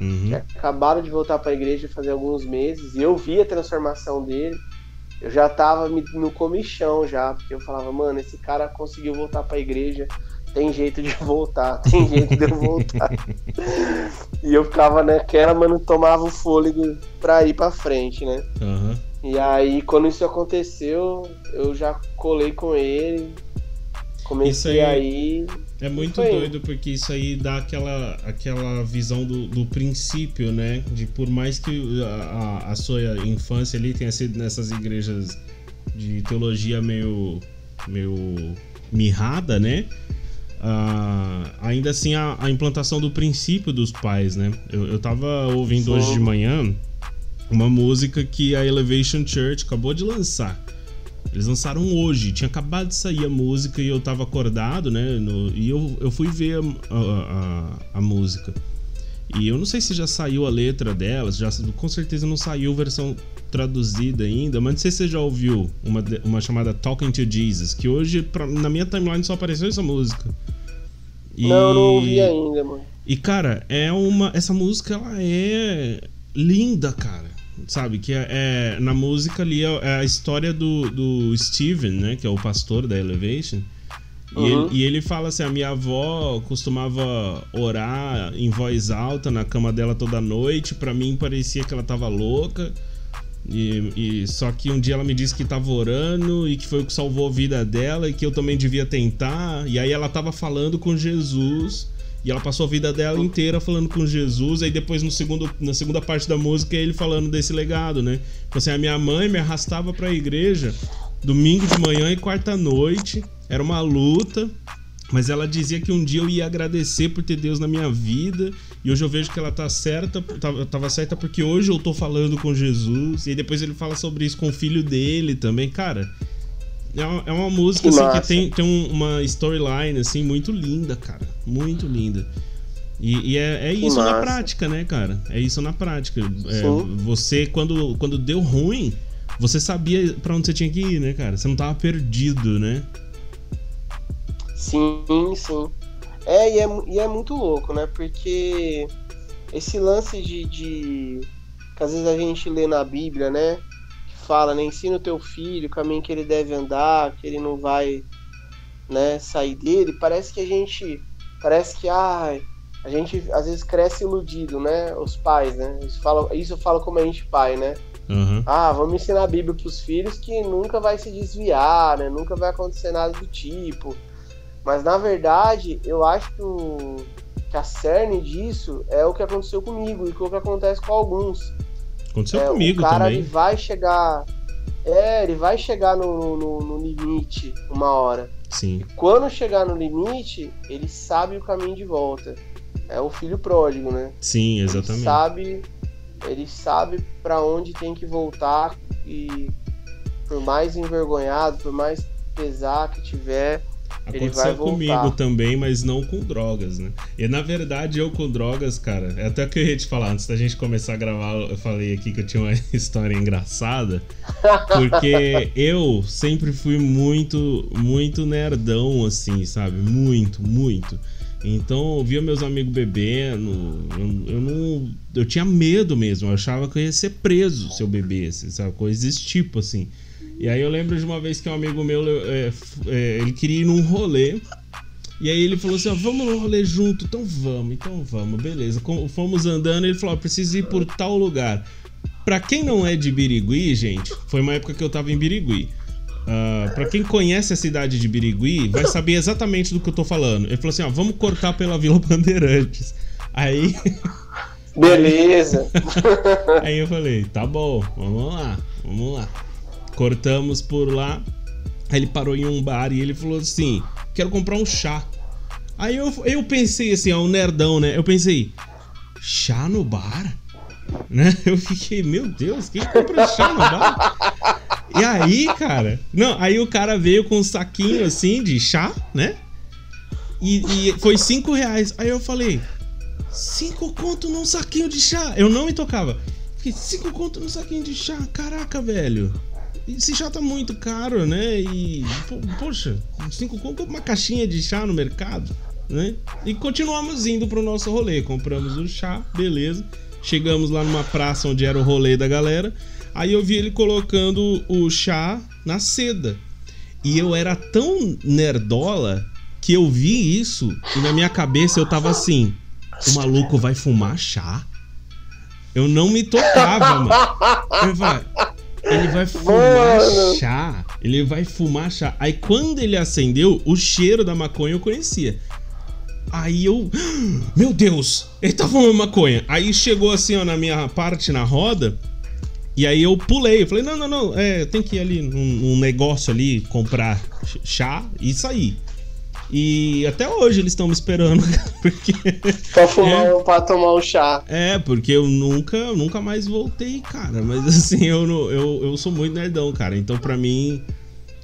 Uhum. Tinha acabado de voltar para a igreja fazer alguns meses e eu vi a transformação dele. Eu já tava no comichão já, porque eu falava, mano, esse cara conseguiu voltar para a igreja tem jeito de voltar, tem jeito de eu voltar. e eu ficava naquela, mas não tomava o fôlego pra ir pra frente, né? Uhum. E aí, quando isso aconteceu, eu já colei com ele. Comecei isso aí, aí. É muito doido porque isso aí dá aquela, aquela visão do, do princípio, né? De por mais que a, a sua infância ali tenha sido nessas igrejas de teologia meio, meio mirrada, né? Uh, ainda assim a, a, implantação do princípio dos pais, né? Eu, eu tava ouvindo hoje de manhã uma música que a Elevation Church acabou de lançar. Eles lançaram hoje, tinha acabado de sair a música e eu tava acordado, né? No, e eu, eu fui ver a, a, a, música. E eu não sei se já saiu a letra delas, já, com certeza não saiu versão traduzida ainda, mas não sei se você já ouviu uma, uma chamada Talking to Jesus, que hoje pra, na minha timeline só apareceu essa música. E, não, não ouvi ainda, mano. E cara, é uma. Essa música ela é linda, cara sabe? Que é, é na música ali é, é a história do, do Steven, né? Que é o pastor da Elevation. Uhum. E, ele, e, ele, fala assim: a minha avó costumava orar em voz alta na cama dela toda noite. Para mim parecia que ela tava louca. E, e, só que um dia ela me disse que tava orando e que foi o que salvou a vida dela e que eu também devia tentar. E aí ela tava falando com Jesus. E ela passou a vida dela inteira falando com Jesus. Aí depois, no segundo, na segunda parte da música, é ele falando desse legado, né? Tipo assim, a minha mãe me arrastava pra igreja domingo de manhã e quarta noite. Era uma luta. Mas ela dizia que um dia eu ia agradecer por ter Deus na minha vida. E hoje eu vejo que ela tá certa, tava, tava certa porque hoje eu tô falando com Jesus. E depois ele fala sobre isso com o filho dele também. Cara, é uma, é uma música que, assim, que tem, tem uma storyline assim, muito linda, cara. Muito linda. E, e é, é isso na prática, né, cara? É isso na prática. É, você, quando, quando deu ruim, você sabia para onde você tinha que ir, né, cara? Você não tava perdido, né? Sim, sim. É, e é, e é muito louco, né? Porque esse lance de, de. que às vezes a gente lê na Bíblia, né? fala, né? Ensina o teu filho o caminho que ele deve andar, que ele não vai, né, sair dele. Parece que a gente, parece que ai, a gente às vezes cresce iludido, né? Os pais, né? Isso, fala, isso eu falo como a gente pai, né? Uhum. Ah, vamos ensinar a Bíblia para os filhos que nunca vai se desviar, né? Nunca vai acontecer nada do tipo. Mas na verdade, eu acho que, o, que a cerne disso é o que aconteceu comigo e o que acontece com alguns. Aconteceu é, comigo o cara, também. Ele vai chegar. É, ele vai chegar no, no, no limite uma hora. Sim. E quando chegar no limite, ele sabe o caminho de volta. É o filho pródigo, né? Sim, exatamente. Ele sabe, ele sabe para onde tem que voltar e por mais envergonhado, por mais pesar que tiver, Aconteceu comigo também, mas não com drogas, né? E na verdade, eu com drogas, cara, é até o que eu ia te falar, antes da gente começar a gravar, eu falei aqui que eu tinha uma história engraçada. Porque eu sempre fui muito, muito nerdão, assim, sabe? Muito, muito. Então eu via meus amigos bebendo, eu, eu, não. Eu tinha medo mesmo, eu achava que eu ia ser preso se eu bebesse, sabe? Coisas desse tipo, assim. E aí eu lembro de uma vez que um amigo meu, é, é, ele queria ir num rolê. E aí ele falou assim, ó, vamos no rolê junto. Então vamos, então vamos, beleza. Fomos andando, ele falou, ó, preciso ir por tal lugar. Pra quem não é de Birigui, gente, foi uma época que eu tava em Birigui. Uh, pra quem conhece a cidade de Birigui, vai saber exatamente do que eu tô falando. Ele falou assim, ó, vamos cortar pela Vila Bandeirantes. Aí... Beleza. aí eu falei, tá bom, vamos lá, vamos lá. Cortamos por lá. Aí ele parou em um bar e ele falou assim: Quero comprar um chá. Aí eu, eu pensei assim, ó, um nerdão, né? Eu pensei: Chá no bar? Né? Eu fiquei, meu Deus, quem compra chá no bar? E aí, cara, não, aí o cara veio com um saquinho assim de chá, né? E, e foi cinco reais. Aí eu falei, cinco conto num saquinho de chá. Eu não me tocava. Fiquei, cinco conto num saquinho de chá. Caraca, velho. Esse chá tá muito caro, né? E, poxa, cinco conto uma caixinha de chá no mercado, né? E continuamos indo pro nosso rolê. Compramos o chá, beleza. Chegamos lá numa praça onde era o rolê da galera. Aí eu vi ele colocando o chá na seda. E eu era tão nerdola que eu vi isso e na minha cabeça eu tava assim: o maluco vai fumar chá? Eu não me tocava, mano. Eu falei, ele vai fumar Mano. chá. Ele vai fumar chá. Aí quando ele acendeu, o cheiro da maconha eu conhecia. Aí eu. Meu Deus! Ele tá fumando maconha. Aí chegou assim, ó, na minha parte na roda. E aí eu pulei. Eu falei, não, não, não. É, tem que ir ali num, num negócio ali, comprar chá e sair. E até hoje eles estão me esperando, porque. Pra fumar, é, pra tomar um chá. É, porque eu nunca, nunca mais voltei, cara. Mas assim, eu, eu, eu sou muito nerdão, cara. Então, pra mim,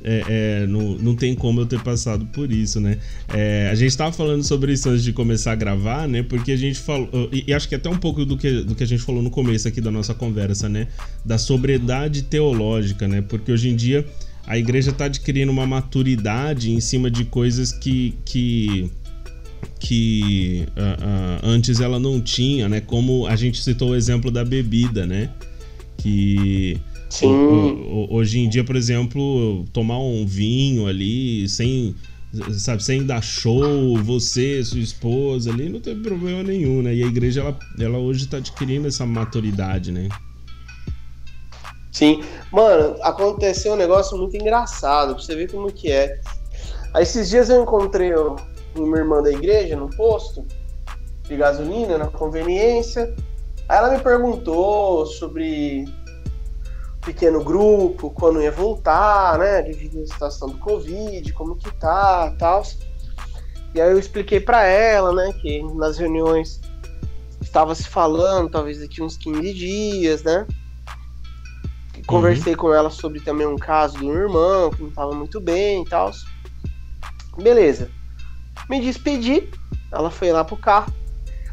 é, é, não, não tem como eu ter passado por isso, né? É, a gente estava falando sobre isso antes de começar a gravar, né? Porque a gente falou. E, e, acho que até um pouco do que, do que a gente falou no começo aqui da nossa conversa, né? Da sobriedade teológica, né? Porque hoje em dia a igreja está adquirindo uma maturidade em cima de coisas que. que que uh, uh, antes ela não tinha, né? Como a gente citou o exemplo da bebida, né? Que Sim. Hoje em dia, por exemplo, tomar um vinho ali sem sabe, sem dar show, você, sua esposa ali, não tem problema nenhum, né? E a igreja, ela, ela hoje está adquirindo essa maturidade, né? Sim. Mano, aconteceu um negócio muito engraçado, pra você ver como que é. Aí esses dias eu encontrei uma irmã da igreja no posto de gasolina, na conveniência. Aí ela me perguntou sobre pequeno grupo, quando ia voltar, né? Devido à situação do Covid, como que tá, tal. E aí eu expliquei para ela, né, que nas reuniões estava se falando, talvez daqui uns 15 dias, né? Conversei uhum. com ela sobre também um caso do meu irmão, que não estava muito bem e tal. Beleza. Me despedi, ela foi lá pro carro.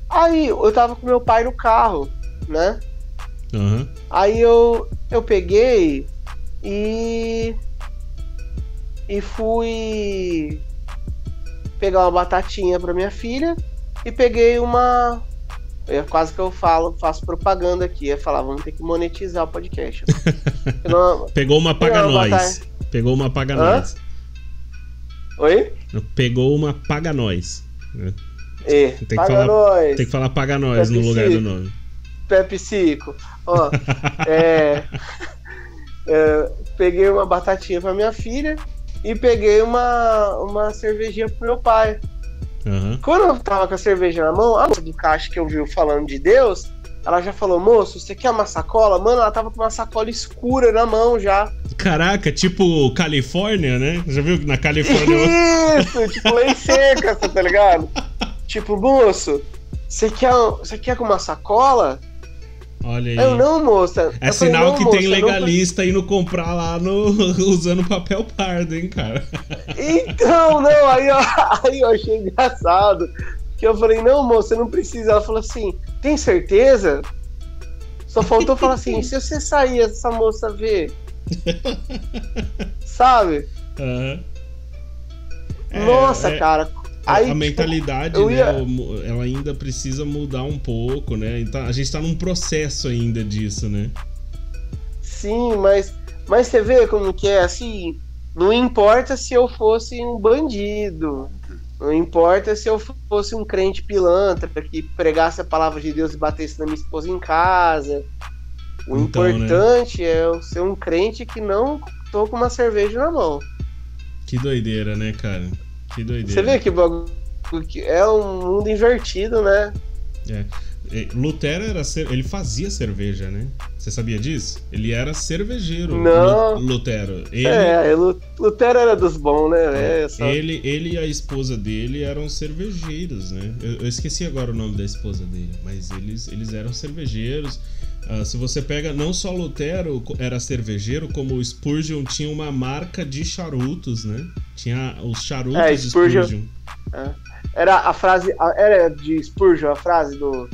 Aí eu tava com meu pai no carro, né? Uhum. Aí eu, eu peguei e. E fui pegar uma batatinha para minha filha e peguei uma. É quase que eu falo, faço propaganda aqui. É falar, vamos ter que monetizar o podcast. Não, Pegou uma paga nós. Pegou uma paga nós. Oi? Pegou uma paga nós. É, tem, que falar, nós. tem que falar paga nós no lugar do nome. Pepsico. Ó, é, é, peguei uma batatinha pra minha filha e peguei uma, uma cervejinha pro meu pai. Uhum. Quando eu tava com a cerveja na mão, a moça do caixa que eu vi falando de Deus, ela já falou, moço, você quer uma sacola? Mano, ela tava com uma sacola escura na mão já. Caraca, tipo Califórnia, né? Já viu que na Califórnia... Isso, tipo lei seca, tá ligado? tipo, moço, você quer, você quer com uma sacola? Olha aí. Eu não, moça. É eu sinal falei, que moça, tem legalista não... indo comprar lá no usando papel pardo, hein, cara? Então, não, aí, ó, aí eu achei engraçado. Que eu falei, não, moça, não precisa. Ela falou assim, tem certeza? Só faltou falar assim, se você sair, essa moça ver. Sabe? Uhum. É, Nossa, é... cara, Aí, a tipo, mentalidade, né, ia... ela ainda precisa mudar um pouco, né? Então, a gente tá num processo ainda disso, né? Sim, mas, mas você vê como que é assim. Não importa se eu fosse um bandido. Não importa se eu fosse um crente pilantra que pregasse a palavra de Deus e batesse na minha esposa em casa. O então, né? importante né? é eu ser um crente que não tô com uma cerveja na mão. Que doideira, né, cara? Que doideira. Você vê que bagulho é um mundo invertido, né? É. Lutero era ele fazia cerveja, né? Você sabia disso? Ele era cervejeiro. Não. Lutero. Ele... É, Lutero era dos bons, né? É, só... ele, ele e a esposa dele eram cervejeiros, né? Eu, eu, esqueci agora o nome da esposa dele, mas eles, eles eram cervejeiros. Uh, se você pega, não só Lutero era cervejeiro, como o Spurgeon tinha uma marca de charutos, né? Tinha os charutos é, Spurgeon. Spurgeon. É. Era a frase, era de Spurgeon a frase do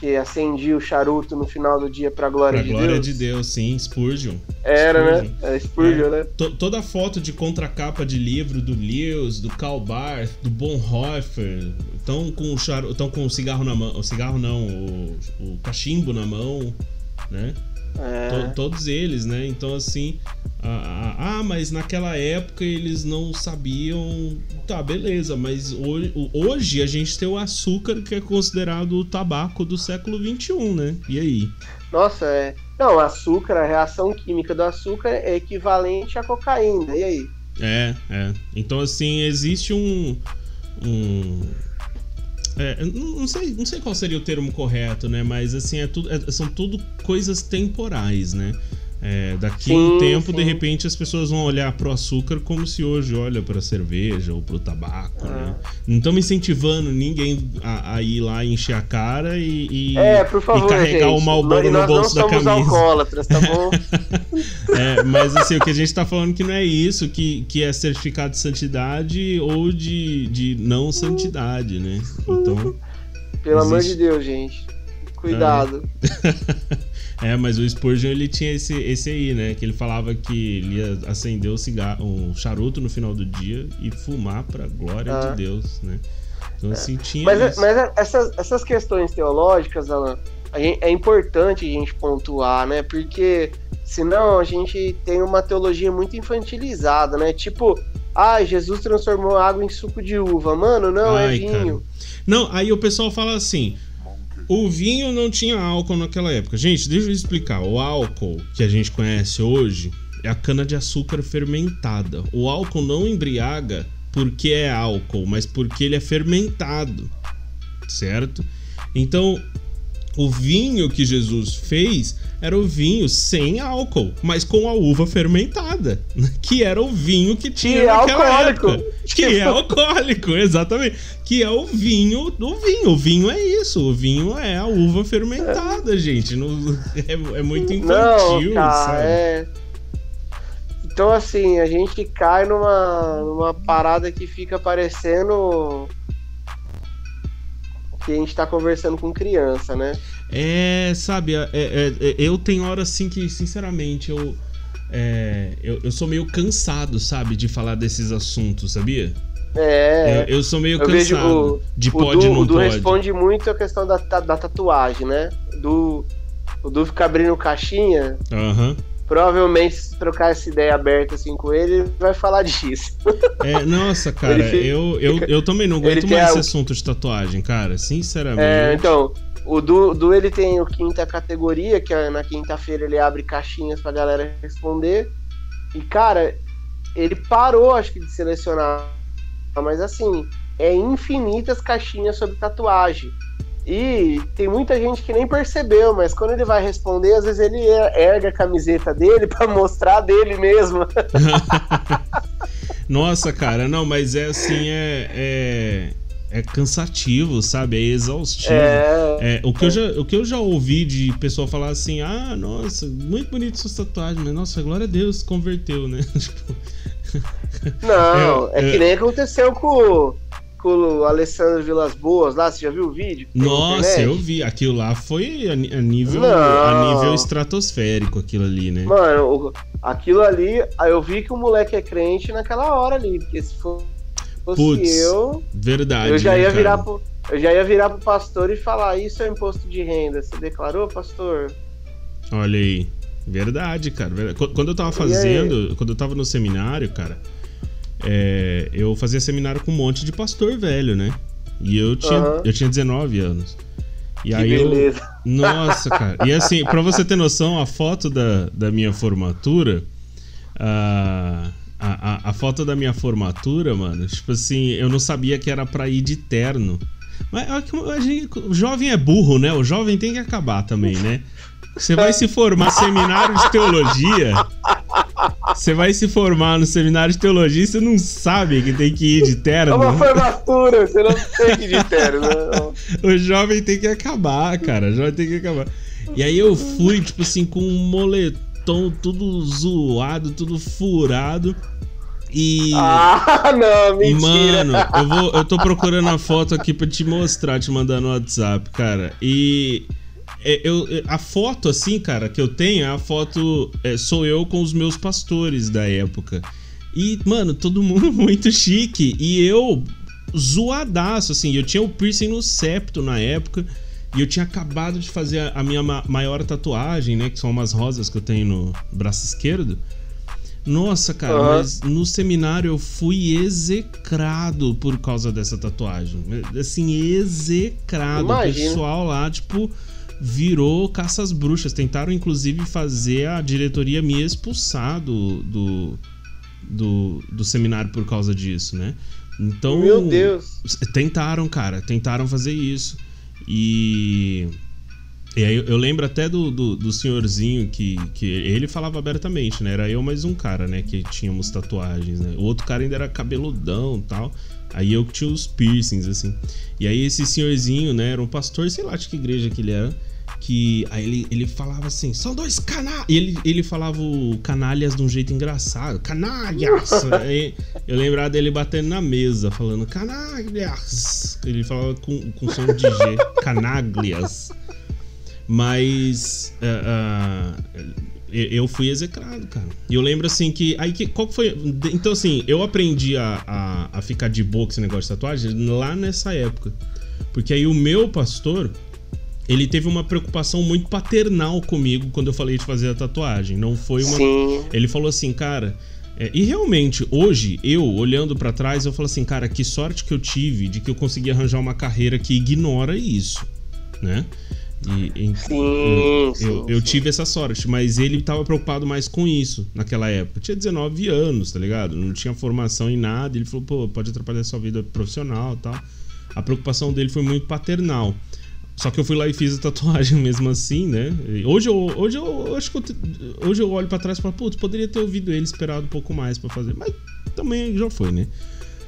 que acendia o charuto no final do dia para glória pra de glória Deus. de Deus, sim, Spurgeon. Era, né? Spurgeon. né? Era Spurgeon, é. né? T toda foto de contracapa de livro do Lewis, do Karl Barth, do Bonhoeffer, estão com o char... estão com o cigarro na mão, o cigarro não, o, o cachimbo na mão, né? É. todos eles, né? Então, assim, ah, ah, mas naquela época eles não sabiam. Tá, beleza, mas hoje, hoje a gente tem o açúcar que é considerado o tabaco do século XXI, né? E aí? Nossa, é. Não, açúcar, a reação química do açúcar é equivalente à cocaína, e aí? É, é. Então, assim, existe um. um É, não, sei, não sei qual seria o termo correto, né? Mas assim, é tudo, é, são tudo coisas temporais, né? É, daqui a um tempo, sim. de repente, as pessoas vão olhar pro açúcar como se hoje olha pra cerveja ou pro tabaco, né? ah. né? Não estamos incentivando ninguém a, a, ir lá encher a cara e, e, é, favor, e carregar gente, o Malboro no bolso da camisa. alcoólatras, tá bom? é, mas assim, o que a gente tá falando que não é isso, que, que é certificado de santidade ou de, de não santidade, né? Então. Pelo existe... amor de Deus, gente. Cuidado. É, mas o Spurgeon ele tinha esse, esse aí, né? Que ele falava que ele ia acender o cigarro, um charuto no final do dia e fumar pra glória ah. de Deus, né? Então, assim, tinha. Mas, é, mas essas, essas questões teológicas, Alan, gente, é importante a gente pontuar, né? Porque senão a gente tem uma teologia muito infantilizada, né? Tipo, ah, Jesus transformou água em suco de uva. Mano, não, é Ai, é vinho. Cara. Não, aí o pessoal fala assim: o vinho não tinha álcool naquela época. Gente, deixa eu explicar. O álcool que a gente conhece hoje é a cana-de-açúcar fermentada. O álcool não embriaga porque é álcool, mas porque ele é fermentado, certo? Então, o vinho que Jesus fez era o vinho sem álcool, mas com a uva fermentada, que era o vinho que tinha que é é alcoólico. época. Que é alcoólico, exatamente. Que é o vinho do vinho. O vinho é isso. O vinho é a uva fermentada, gente. Não, é, é muito infantil, Não, cara, sabe? É... Então, assim, a gente cai numa, numa parada que fica parecendo que a gente tá conversando com criança, né? É, sabe, é, é, é, eu tenho hora assim que, sinceramente, eu, é, eu, eu sou meio cansado, sabe, de falar desses assuntos, sabia? É. Eu, eu sou meio eu cansado o, de pode ou não o Du pode. responde muito a questão da, da, da tatuagem, né? Do, o Du fica abrindo caixinha. Aham. Uhum provavelmente se trocar essa ideia aberta assim com ele, ele vai falar disso. É, nossa, cara, fica, eu, eu, eu também não aguento mais esse a... assunto de tatuagem, cara, sinceramente. É, então, o Du, Du ele tem o quinta categoria, que é na quinta-feira ele abre caixinhas pra galera responder. E, cara, ele parou, acho que, de selecionar. Mas assim, é infinitas caixinhas sobre tatuagem. E tem muita gente que nem percebeu, mas quando ele vai responder, às vezes ele erga a camiseta dele para mostrar dele mesmo. Nossa, cara, não, mas é assim, é, é, é cansativo, sabe? É exaustivo. É, é, o, que é. Eu já, o que eu já ouvi de pessoa falar assim, ah, nossa, muito bonito sua tatuagem, mas nossa, glória a Deus, converteu, né? Não, é, é que nem aconteceu com Alessandro Vilas Boas lá, você já viu o vídeo? Nossa, eu vi. Aquilo lá foi a, nível, a nível estratosférico, aquilo ali, né? Mano, aquilo ali, eu vi que o moleque é crente naquela hora ali, porque se fosse Puts, eu. Verdade. Eu já ia virar pro, eu já ia virar pro pastor e falar: Isso é imposto de renda. Você declarou, pastor? Olha aí. Verdade, cara. Quando eu tava fazendo, quando eu tava no seminário, cara é, eu fazia seminário com um monte de pastor velho, né? E eu tinha, uhum. eu tinha 19 anos. E que aí beleza. eu. Nossa, cara. E assim, pra você ter noção, a foto da, da minha formatura. A, a, a foto da minha formatura, mano, tipo assim, eu não sabia que era pra ir de terno. Mas a gente, o jovem é burro, né? O jovem tem que acabar também, né? Você vai se formar seminário de teologia. Você vai se formar no seminário de teologia e você não sabe que tem que ir de terno. É uma formatura, você não tem que ir de terno. Não. o jovem tem que acabar, cara. O jovem tem que acabar. E aí eu fui, tipo assim, com um moletom tudo zoado, tudo furado. E. Ah, não, mentira. Mano, eu, vou, eu tô procurando a foto aqui pra te mostrar, te mandar no WhatsApp, cara. E é, eu, é, a foto, assim, cara, que eu tenho, é a foto. É, sou eu com os meus pastores da época. E, mano, todo mundo muito chique. E eu, zoadaço, assim. Eu tinha o piercing no septo na época. E eu tinha acabado de fazer a minha maior tatuagem, né? Que são umas rosas que eu tenho no braço esquerdo. Nossa, cara, uhum. mas no seminário eu fui execrado por causa dessa tatuagem. Assim, execrado. Imagina. O pessoal lá, tipo, virou caça às bruxas. Tentaram, inclusive, fazer a diretoria me expulsar do, do, do, do seminário por causa disso, né? Então. Meu Deus! Tentaram, cara, tentaram fazer isso. E. E aí eu lembro até do, do, do, senhorzinho que, que ele falava abertamente, né? Era eu mais um cara, né? Que tínhamos tatuagens, né? O outro cara ainda era cabeludão e tal. Aí eu tinha os piercings, assim. E aí esse senhorzinho, né? Era um pastor, sei lá de que igreja que ele era que aí ele, ele falava assim, são dois canalhas. Ele, ele falava o canalhas de um jeito engraçado. Canalhas! aí, eu lembrava dele batendo na mesa, falando canalhas. Ele falava com, com som de G, canaglias. Mas uh, uh, eu fui execrado, cara. E eu lembro assim que. Aí que. Qual foi. Então, assim, eu aprendi a, a, a ficar de boa com esse negócio de tatuagem lá nessa época. Porque aí o meu pastor ele teve uma preocupação muito paternal comigo quando eu falei de fazer a tatuagem. Não foi uma. Sim. Ele falou assim, cara. É, e realmente, hoje, eu, olhando para trás, eu falo assim, cara, que sorte que eu tive de que eu consegui arranjar uma carreira que ignora isso, né? E, e, sim, eu, sim, eu, eu, tive essa sorte, mas ele tava preocupado mais com isso naquela época. Tinha 19 anos, tá ligado? Não tinha formação em nada. Ele falou, pô, pode atrapalhar sua vida profissional e tal. A preocupação dele foi muito paternal. Só que eu fui lá e fiz a tatuagem mesmo assim, né? Hoje eu, hoje eu, eu acho que eu, hoje eu olho para trás e falo, putz, poderia ter ouvido ele esperado um pouco mais para fazer, mas também já foi, né?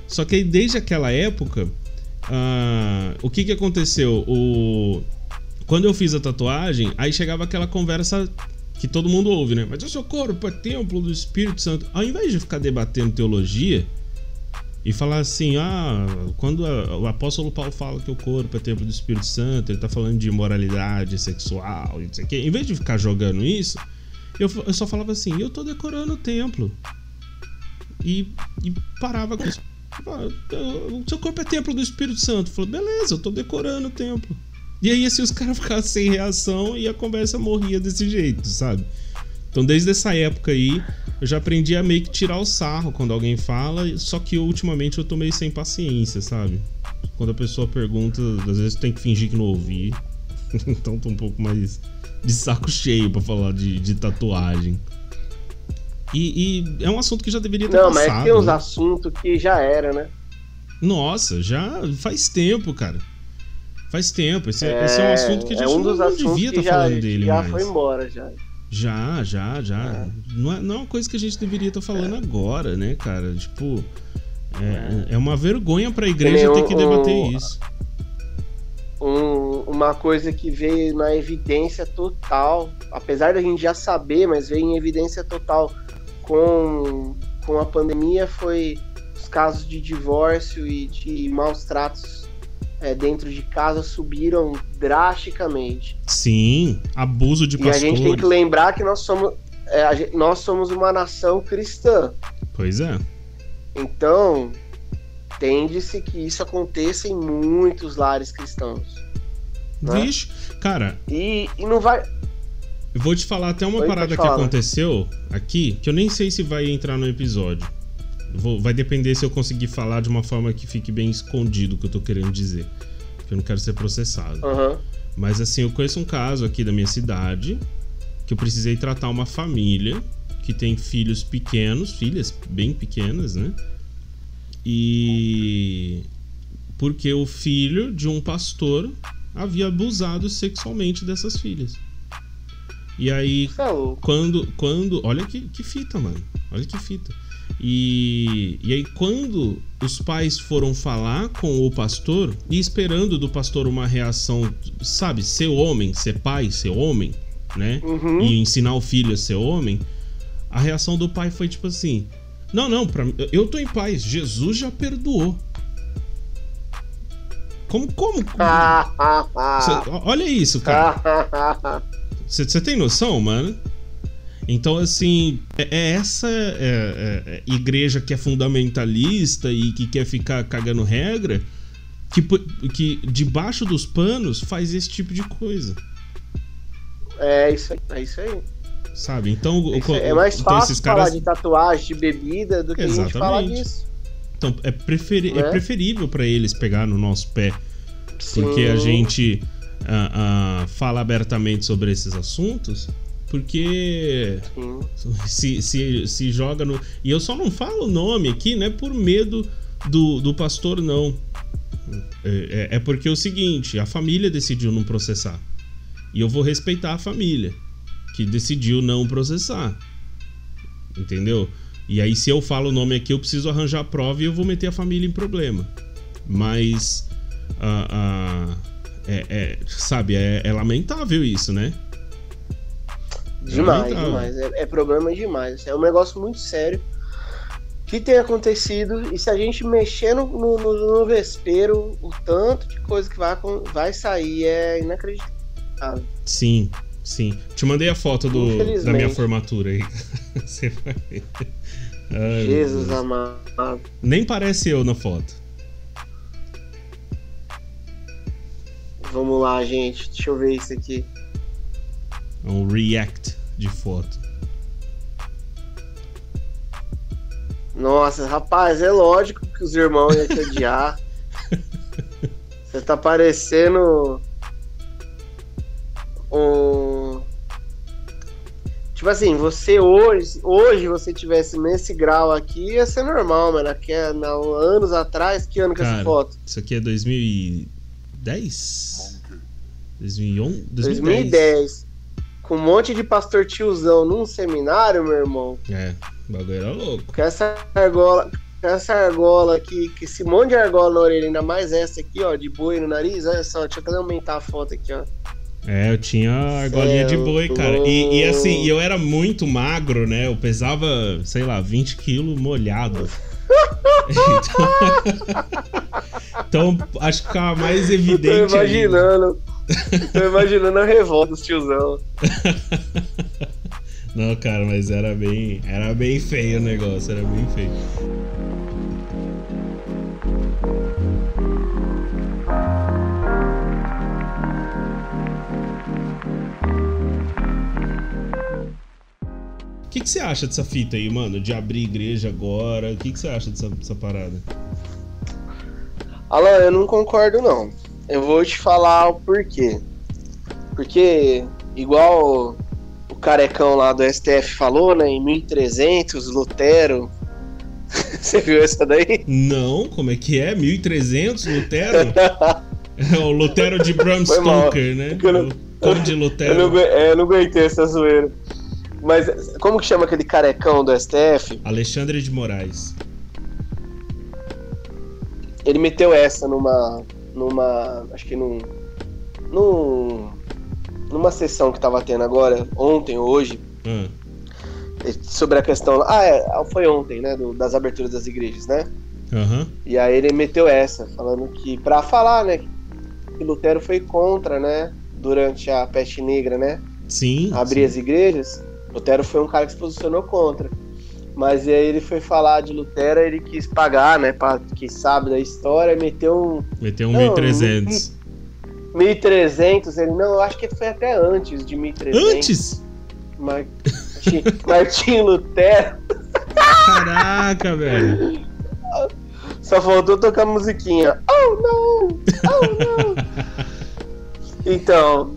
Só que aí, desde aquela época, uh, o que que aconteceu? O, quando eu fiz a tatuagem, aí chegava aquela conversa que todo mundo ouve, né? Mas o seu corpo é templo do Espírito Santo. Ao invés de ficar debatendo teologia, e falar assim: ah, quando a, o apóstolo Paulo fala que o corpo é templo do Espírito Santo, ele tá falando de moralidade sexual e não sei o quê. Em vez de ficar jogando isso, eu, eu só falava assim: eu tô decorando o templo. E, e parava com isso. O seu corpo é templo do Espírito Santo. Falou, beleza, eu tô decorando o templo. E aí, assim, os caras ficavam sem reação e a conversa morria desse jeito, sabe? Então, desde essa época aí, eu já aprendi a meio que tirar o sarro quando alguém fala, só que ultimamente eu tô meio sem paciência, sabe? Quando a pessoa pergunta, às vezes tem que fingir que não ouvi. então tô um pouco mais de saco cheio para falar de, de tatuagem. E, e, é um assunto que já deveria ter não, passado. Não, mas tem uns né? assuntos que já era, né? Nossa, já faz tempo, cara. Faz tempo. Esse é, esse é um assunto que a é gente é um não, não devia estar tá falando dele já mais. Já foi embora, já. Já, já, já. É. Não, é, não é uma coisa que a gente deveria estar tá falando é. agora, né, cara? Tipo, é, é uma vergonha para a igreja ter que debater um, isso. Um, uma coisa que veio na evidência total, apesar da gente já saber, mas veio em evidência total com, com a pandemia, foi os casos de divórcio e de maus tratos é, dentro de casa subiram drasticamente. Sim, abuso de pastores. E a gente tem que lembrar que nós somos, é, gente, nós somos uma nação cristã. Pois é. Então, tende-se que isso aconteça em muitos lares cristãos. Né? Vixe, cara. E, e não vai. Eu vou te falar até uma Oi, parada que aconteceu né? aqui, que eu nem sei se vai entrar no episódio. Vou, vai depender se eu conseguir falar de uma forma que fique bem escondido o que eu tô querendo dizer. Porque eu não quero ser processado. Uhum. Mas assim, eu conheço um caso aqui da minha cidade que eu precisei tratar uma família que tem filhos pequenos, filhas bem pequenas, né? E porque o filho de um pastor havia abusado sexualmente dessas filhas. E aí, é quando, quando. Olha que, que fita, mano. Olha que fita. E, e aí, quando os pais foram falar com o pastor e esperando do pastor uma reação, sabe, ser homem, ser pai, ser homem, né? Uhum. E ensinar o filho a ser homem, a reação do pai foi tipo assim: Não, não, pra, eu tô em paz, Jesus já perdoou. Como? Como? Cê, olha isso, cara. Você tem noção, mano? Então, assim, é, é essa é, é, é, igreja que é fundamentalista e que quer ficar cagando regra que, que debaixo dos panos faz esse tipo de coisa. É isso aí. É isso aí. Sabe? Então, o, é mais então fácil falar de tatuagem, de bebida, do que Exatamente. a gente falar disso. Então, é, preferi é? é preferível para eles pegar no nosso pé. Sim. Porque a gente uh, uh, fala abertamente sobre esses assuntos porque se, se, se joga no. E eu só não falo o nome aqui, né? Por medo do, do pastor, não. É, é, é porque é o seguinte: a família decidiu não processar. E eu vou respeitar a família que decidiu não processar. Entendeu? E aí, se eu falo o nome aqui, eu preciso arranjar a prova e eu vou meter a família em problema. Mas. Uh, uh, é, é, sabe, é, é, lamentável isso, né? Demais, demais. É, é problema demais. É um negócio muito sério que tem acontecido. E se a gente mexer no, no, no vespeiro, o tanto de coisa que vai, vai sair é inacreditável. Sim, sim. Te mandei a foto do, da minha formatura aí. Você vai ver. Ai, Jesus amado. Nem parece eu na foto. Vamos lá, gente. Deixa eu ver isso aqui. É um react de foto. Nossa, rapaz, é lógico que os irmãos iam te odiar. Você tá parecendo um Tipo assim, você hoje, hoje você tivesse nesse grau aqui, ia ser normal, mano. Aqui é, não, anos atrás, que ano que é essa foto? Isso aqui é 2010? 2011? 2010. 2010. Com um monte de pastor tiozão num seminário, meu irmão. É, o bagulho era louco. Com essa argola, com essa argola aqui, que esse monte de argola na orelha, ainda mais essa aqui, ó, de boi no nariz, olha só, deixa eu aumentar a foto aqui, ó. É, eu tinha argolinha de boi, cara. E, e, assim, eu era muito magro, né? Eu pesava, sei lá, 20 quilos molhado. então, então, acho que ficava mais evidente. Tô imaginando. Tô imaginando a revolta dos tiozão. Não, cara, mas era bem. Era bem feio o negócio, era bem feio. O que, que você acha dessa fita aí, mano? De abrir igreja agora? O que, que você acha dessa, dessa parada? Alan, eu não concordo não. Eu vou te falar o porquê. Porque, igual o carecão lá do STF falou, né? Em 1300, Lutero. Você viu essa daí? Não, como é que é? 1300, Lutero? é o Lutero de Bram Stoker, né? Eu não, o de Lutero. Eu não, é, eu não aguentei essa zoeira. Mas como que chama aquele carecão do STF? Alexandre de Moraes. Ele meteu essa numa. Numa. acho que num. num numa sessão que tava tendo agora, ontem hoje. Hum. Sobre a questão. Ah, é, foi ontem, né? Do, das aberturas das igrejas, né? Uhum. E aí ele meteu essa, falando que. pra falar, né? Que Lutero foi contra, né? Durante a peste negra, né? Sim. Abrir sim. as igrejas. Lutero foi um cara que se posicionou contra. Mas aí ele foi falar de Lutero, ele quis pagar, né? Pra quem sabe da história, meteu um. Meteu um 1300. 1300, ele não, eu acho que foi até antes de 1300. Antes? Martim, Martim Lutero. Caraca, velho. Só faltou tocar musiquinha. Oh não! Oh não! então,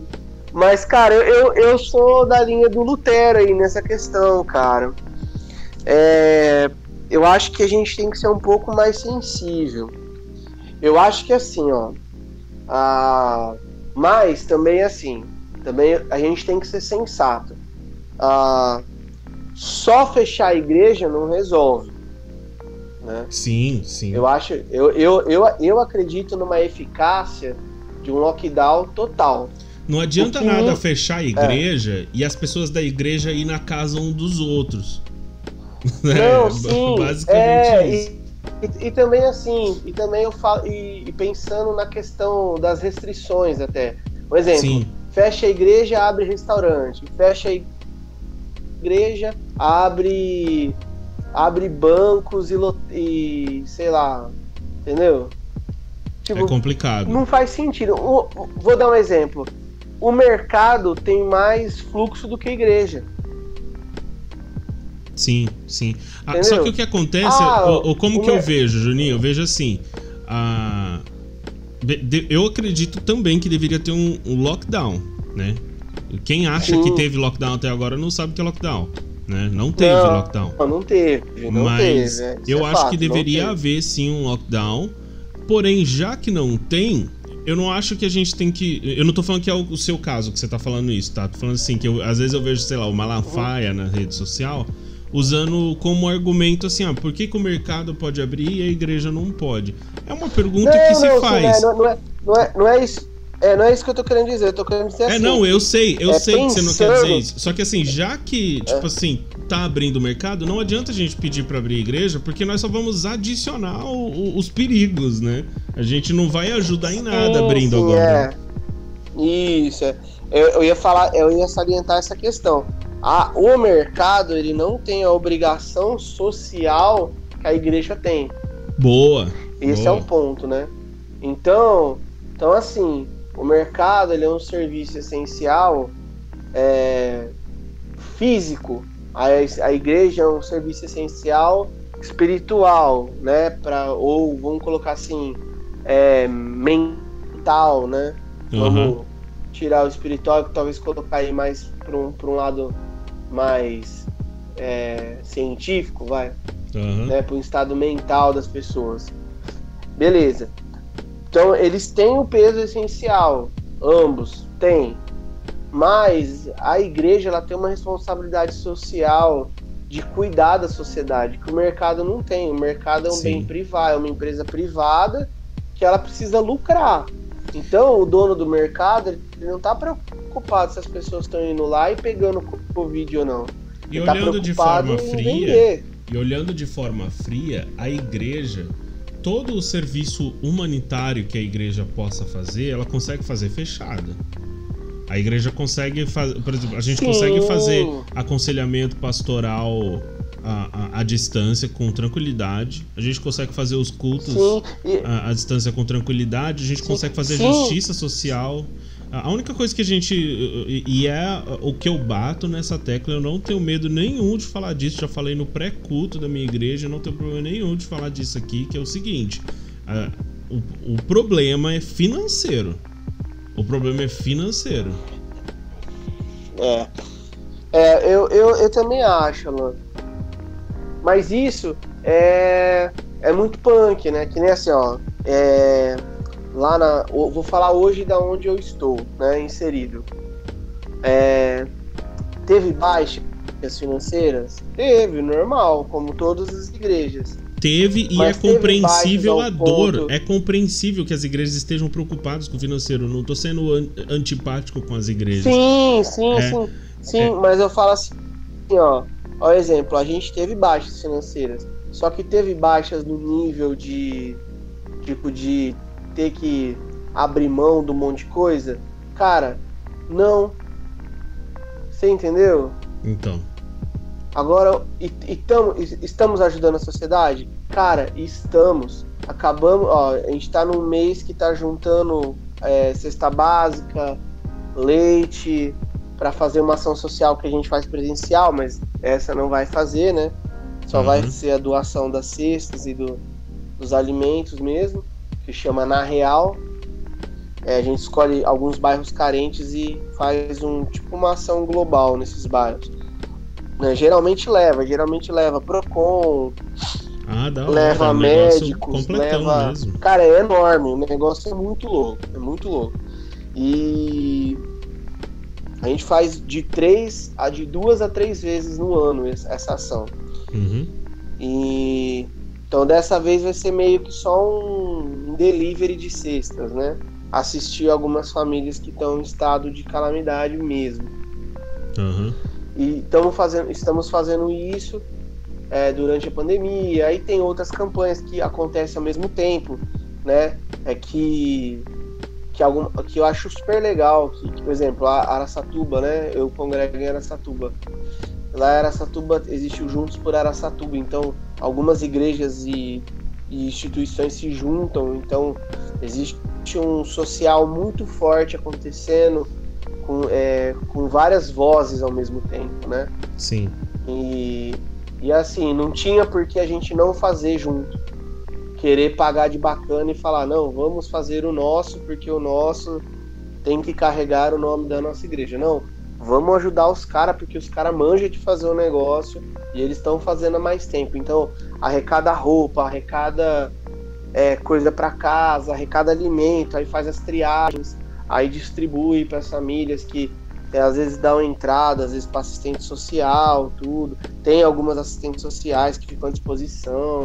mas, cara, eu, eu sou da linha do Lutero aí nessa questão, cara. É, eu acho que a gente tem que ser um pouco mais sensível. Eu acho que assim, ó. A, mas também assim, também a gente tem que ser sensato. A, só fechar a igreja não resolve. Né? Sim, sim. Eu acho, eu, eu, eu, eu acredito numa eficácia de um lockdown total. Não adianta nada fechar a igreja é. e as pessoas da igreja ir na casa um dos outros. Não, é, sim. Basicamente é, isso. E, e, e, também assim, e também eu falo, e, e, pensando na questão das restrições até. Por exemplo, sim. fecha a igreja, abre restaurante. Fecha a igreja, abre abre bancos e, e sei lá, entendeu? Tipo, é complicado. Não faz sentido. vou dar um exemplo o mercado tem mais fluxo do que a igreja. Sim, sim. Ah, só que o que acontece, ah, ou, ou como que eu vejo, Juninho? Eu vejo assim. A... Eu acredito também que deveria ter um, um lockdown, né? Quem acha sim. que teve lockdown até agora não sabe o que é lockdown. Né? Não teve Não, lockdown. Não, teve, não Mas teve. é, isso eu é acho fato, que deveria haver sim um lockdown. Porém, já que não tem, eu não acho que a gente tem que. Eu não tô falando que é o seu caso que você tá falando isso, tá? Tô falando assim, que eu- às vezes eu vejo, sei lá, o Malafaia na rede social usando como argumento assim, ah, por que, que o mercado pode abrir e a igreja não pode? É uma pergunta Não, que se não, sim, faz. né, não, não é, não, é, não é isso. É, não é isso que eu tô querendo dizer. Eu tô querendo dizer É, assim. não, eu sei, eu é sei que você não quer dizer pensando- isso. Só que assim, já que, tipo assim, tá abrindo o mercado, não adianta a gente pedir pra abrir a igreja, porque nós só vamos adicionar o- o- os perigos, né? A gente não vai ajudar em nada Sim, abrindo sim, agora. É. Isso, é. Eu, eu ia falar, eu ia salientar essa questão. A, o mercado, ele não tem a obrigação social que a igreja tem. Boa. Esse boa. é um ponto, né? Então, então assim, o mercado ele é um serviço essencial é, físico. A, a igreja é um serviço essencial espiritual, né? Pra, ou vamos colocar assim, é, mental, né? Vamos Aham. tirar o espiritual e talvez colocar aí mais para um, pra um lado mais é, científico, vai Aham. né, para o estado mental das pessoas. Beleza. Então eles têm o peso essencial, ambos têm. Mas a igreja ela tem uma responsabilidade social de cuidar da sociedade que o mercado não tem. O mercado é um Sim. bem privado, é uma empresa privada que ela precisa lucrar. Então o dono do mercado ele não está preocupado se as pessoas estão indo lá e pegando Covid ou não. E Ele tá olhando de preocupado forma fria, vender. E olhando de forma fria, a igreja, todo o serviço humanitário que a igreja possa fazer, ela consegue fazer fechada. A igreja consegue fazer, por exemplo, a gente Sim. consegue fazer aconselhamento pastoral à, à, à distância com tranquilidade. A gente consegue fazer os cultos à, distância com tranquilidade. A gente Sim. consegue fazer Sim. justiça social. A a única coisa que a gente. E é o que eu bato nessa tecla, eu não tenho medo nenhum de falar disso. Já falei no pré-culto da minha igreja, não tenho problema nenhum de falar disso aqui, que é o seguinte: ah, o, o problema é financeiro. O problema é financeiro. É. É, eu, eu, eu também acho, Alan. Mas isso é, é muito punk, né? Que nem assim, ó. É, lá na. Vou falar hoje da onde eu estou, né? Inserido. É, teve baixas financeiras? Teve, normal, como todas as igrejas. Teve e Mas é compreensível a dor. ponto- É compreensível que as igrejas estejam preocupadas com o financeiro. Não tô sendo an- antipático com as igrejas. Sim, sim, É. sim. Sim, É. mas eu falo assim, ó. Ó, exemplo, a gente teve baixas financeiras. Só que teve baixas no nível de. Tipo, de ter que abrir mão de um monte de coisa. Cara, não. Você entendeu? Então. Agora, e, e tamo- estamos ajudando a sociedade? Cara, estamos. Acabamos, ó, a gente tá num mês que tá juntando é, cesta básica, leite, para fazer uma ação social que a gente faz presencial, mas essa não vai fazer, né? Só Uhum. vai ser a doação das cestas e do- dos alimentos mesmo, que chama Na Real. É, a gente escolhe alguns bairros carentes e faz um tipo uma ação global nesses bairros. Né, geralmente leva, geralmente leva Procon, Ah, hora. leva é médicos, leva. mesmo. Cara, é enorme, o negócio é muito louco, é muito louco. E a gente faz de três a de duas a três vezes no ano essa ação. Uhum. E então dessa vez vai ser meio que só um delivery de cestas, né? Assistir algumas famílias que estão em estado de calamidade mesmo. Aham. E fazendo, estamos fazendo isso é, durante a pandemia. Aí tem outras campanhas que acontecem ao mesmo tempo, né? É que que, algum, que eu acho super legal, que, que, por exemplo, a Araçatuba, né? Eu congrego em Araçatuba. Lá em Araçatuba existe o Juntos por Araçatuba, então algumas igrejas e, e instituições se juntam, então existe um social muito forte acontecendo com, é, com várias vozes ao mesmo tempo, né? Sim. E, e assim, não tinha por que a gente não fazer junto. Querer pagar de bacana e falar, não, vamos fazer o nosso, porque o nosso tem que carregar o nome da nossa igreja. Não, Vamos ajudar os caras, porque os caras manjam de fazer o um negócio e eles estão fazendo há mais tempo. Então, arrecada roupa, arrecada é, coisa para casa, arrecada alimento, aí faz as triagens, aí distribui para as famílias que é, às vezes dão entrada, às vezes para assistente social, tudo. Tem algumas assistentes sociais que ficam à disposição.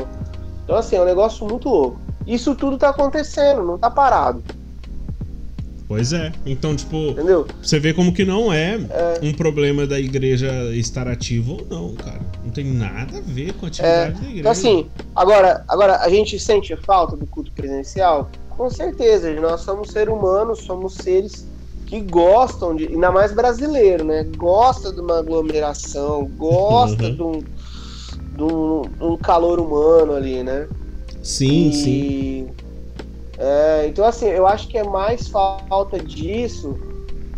Então, assim, é um negócio muito louco. Isso tudo tá acontecendo, não tá parado. Pois é. Então, tipo, Entendeu? você vê como que não é, é, um problema da igreja estar ativa ou não, cara. Não tem nada a ver com a atividade é, da igreja. Então, assim, agora, agora a gente sente falta do culto presencial? Com certeza, nós somos seres humanos, somos seres que gostam de, ainda mais brasileiro, né? Gosta de uma aglomeração, gosta uhum. de, um, de, um, um calor humano ali, né? Sim, e, sim. É, então, assim, eu acho que é mais falta disso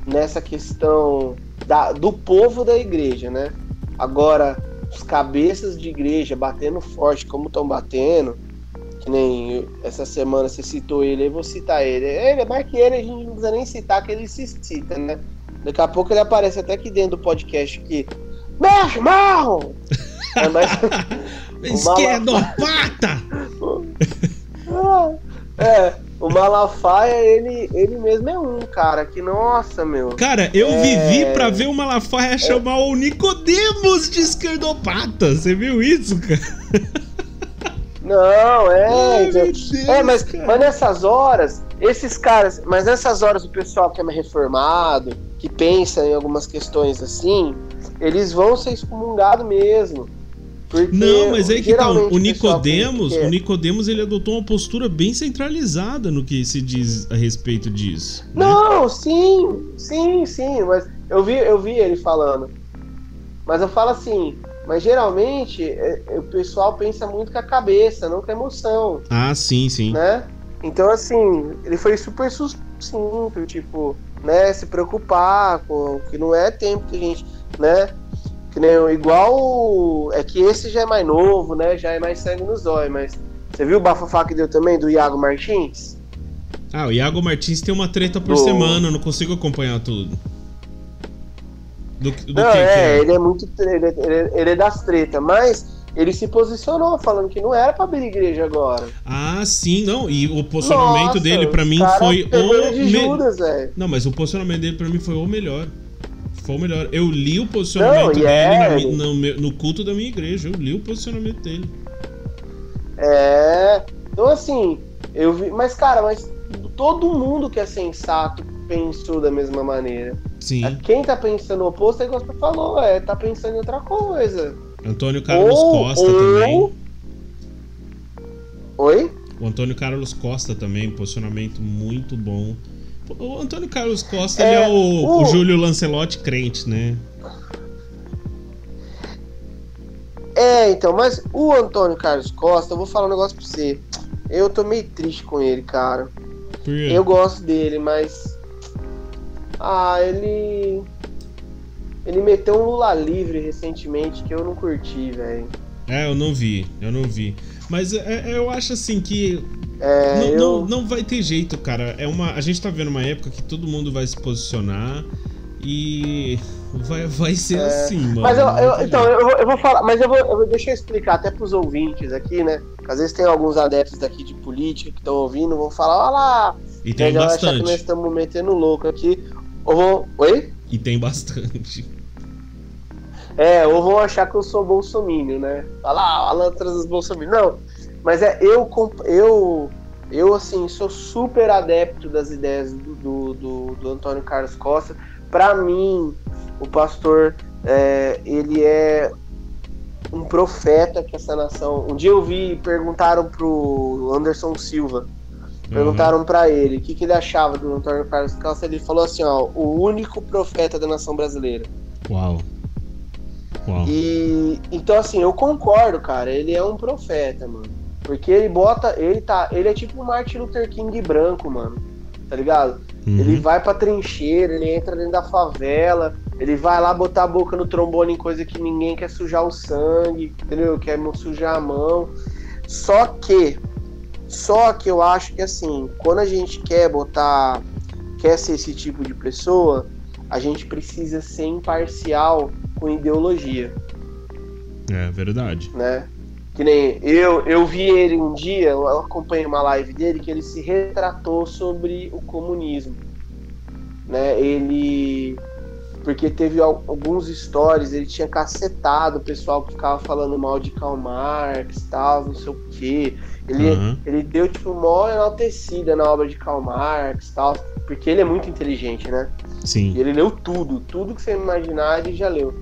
nessa questão da, do povo da igreja, né? Agora, os cabeças de igreja batendo forte como estão batendo, que nem essa semana você citou ele, eu vou citar ele. Ele, mais que ele, a gente não precisa nem citar, que ele se cita, né? Daqui a pouco ele aparece até aqui dentro do podcast aqui. Meu irmão! É, mas, Esquerdopata! É, o Malafaia, ele, ele mesmo é um, cara, que nossa, meu. Cara, eu é... vivi pra ver o Malafaia é... chamar o Nicodemos de esquerdopata. Você viu isso, cara? Não, é. Ai, então, Deus, é, mas, mas nessas horas, esses caras, mas nessas horas o pessoal que é mais reformado, que pensa em algumas questões assim, eles vão ser excomungados mesmo. Porque não, mas aí que tá, o Nicodemos, o Nicodemos ele adotou uma postura bem centralizada no que se diz a respeito disso. Né? Não, sim, sim, sim, mas eu vi, eu vi ele falando. Mas eu falo assim, mas geralmente é, é, o pessoal pensa muito com a cabeça, não com a emoção. Ah, sim, sim. Né? Então assim, ele foi super sucinto, tipo, né, se preocupar com que não é tempo que a gente, né, que nem igual. É que esse já é mais novo, né? Já é mais sangue nos olhos, mas. Você viu o bafafá que deu também do Iago Martins? Ah, o Iago Martins tem uma treta por do... semana, eu não consigo acompanhar tudo. Do, do não, que, é, que é, ele é muito. Ele, ele, ele é das tretas, mas ele se posicionou falando que não era pra abrir igreja agora. Ah, sim, não. E o posicionamento Nossa, dele para mim foi o. De Judas, me... Não, mas o posicionamento dele para mim foi o melhor. Foi o melhor. Eu li o posicionamento Não, dele é... no, no, no, culto da minha igreja. Eu li o posicionamento dele. É. Então, assim, eu vi. Mas, cara, mas todo mundo que é sensato pensou da mesma maneira. Sim. É, quem tá pensando o oposto é igual você falou, é, tá pensando em outra coisa. Antônio Carlos ou, Costa ou... também. Oi? O Antônio Carlos Costa também, posicionamento muito bom. O Antônio Carlos Costa é, é o, o... o Júlio Lancelotti crente, né? É, então, mas o Antônio Carlos Costa, eu vou falar um negócio pra você. Eu tô meio triste com ele, cara. Por quê? Eu gosto dele, mas. Ah, ele. Ele meteu um Lula livre recentemente que eu não curti, velho. É, eu não vi, eu não vi. Mas é, é eu acho assim que é, não, eu... não, não, vai ter jeito, cara. É uma, a gente tá vendo uma época que todo mundo vai se posicionar e vai, vai ser é, assim, mano. Mas eu, eu então, eu, eu, vou falar, mas eu vou, eu vou, deixa eu explicar até pros ouvintes aqui, né? Às vezes tem alguns adeptos daqui de política que estão ouvindo, vão falar, olha lá. E tem bastante. que nós estamos metendo louco aqui. Ou vão... Oi? E tem bastante. É, ou vão achar que eu sou bolsomínio, né? Olha lá, Alan traz os bolsomínios. Não, mas é, eu, eu, eu assim, sou super adepto das ideias do, do, do, do Antônio Carlos Costa. Para mim, o pastor, é, ele é um profeta que essa nação. Um dia eu vi, perguntaram pro Anderson Silva, perguntaram uhum. para ele o que, que ele achava do Antônio Carlos Costa. Ele falou assim: ó, o único profeta da nação brasileira. Uau. Uau. E então assim, eu concordo, cara. Ele é um profeta, mano. Porque ele bota. Ele tá. Ele é tipo o Martin Luther King branco, mano. Tá ligado? Uhum. Ele vai pra trincheira, ele entra dentro da favela, ele vai lá botar a boca no trombone em coisa que ninguém quer sujar o sangue, entendeu? Quer sujar a mão. Só que. Só que eu acho que assim, quando a gente quer botar. Quer ser esse tipo de pessoa, a gente precisa ser imparcial com ideologia. É verdade. Né? Que nem eu, eu vi ele um dia, eu acompanhei uma live dele que ele se retratou sobre o comunismo. Né? Ele porque teve alguns stories, ele tinha cacetado o pessoal que ficava falando mal de Karl Marx tal, não sei o quê. Ele, uhum. ele deu, tipo, mó enaltecida na obra de Karl Marx tal, porque ele é muito inteligente, né? Sim. E ele leu tudo, tudo que você imaginar ele já leu.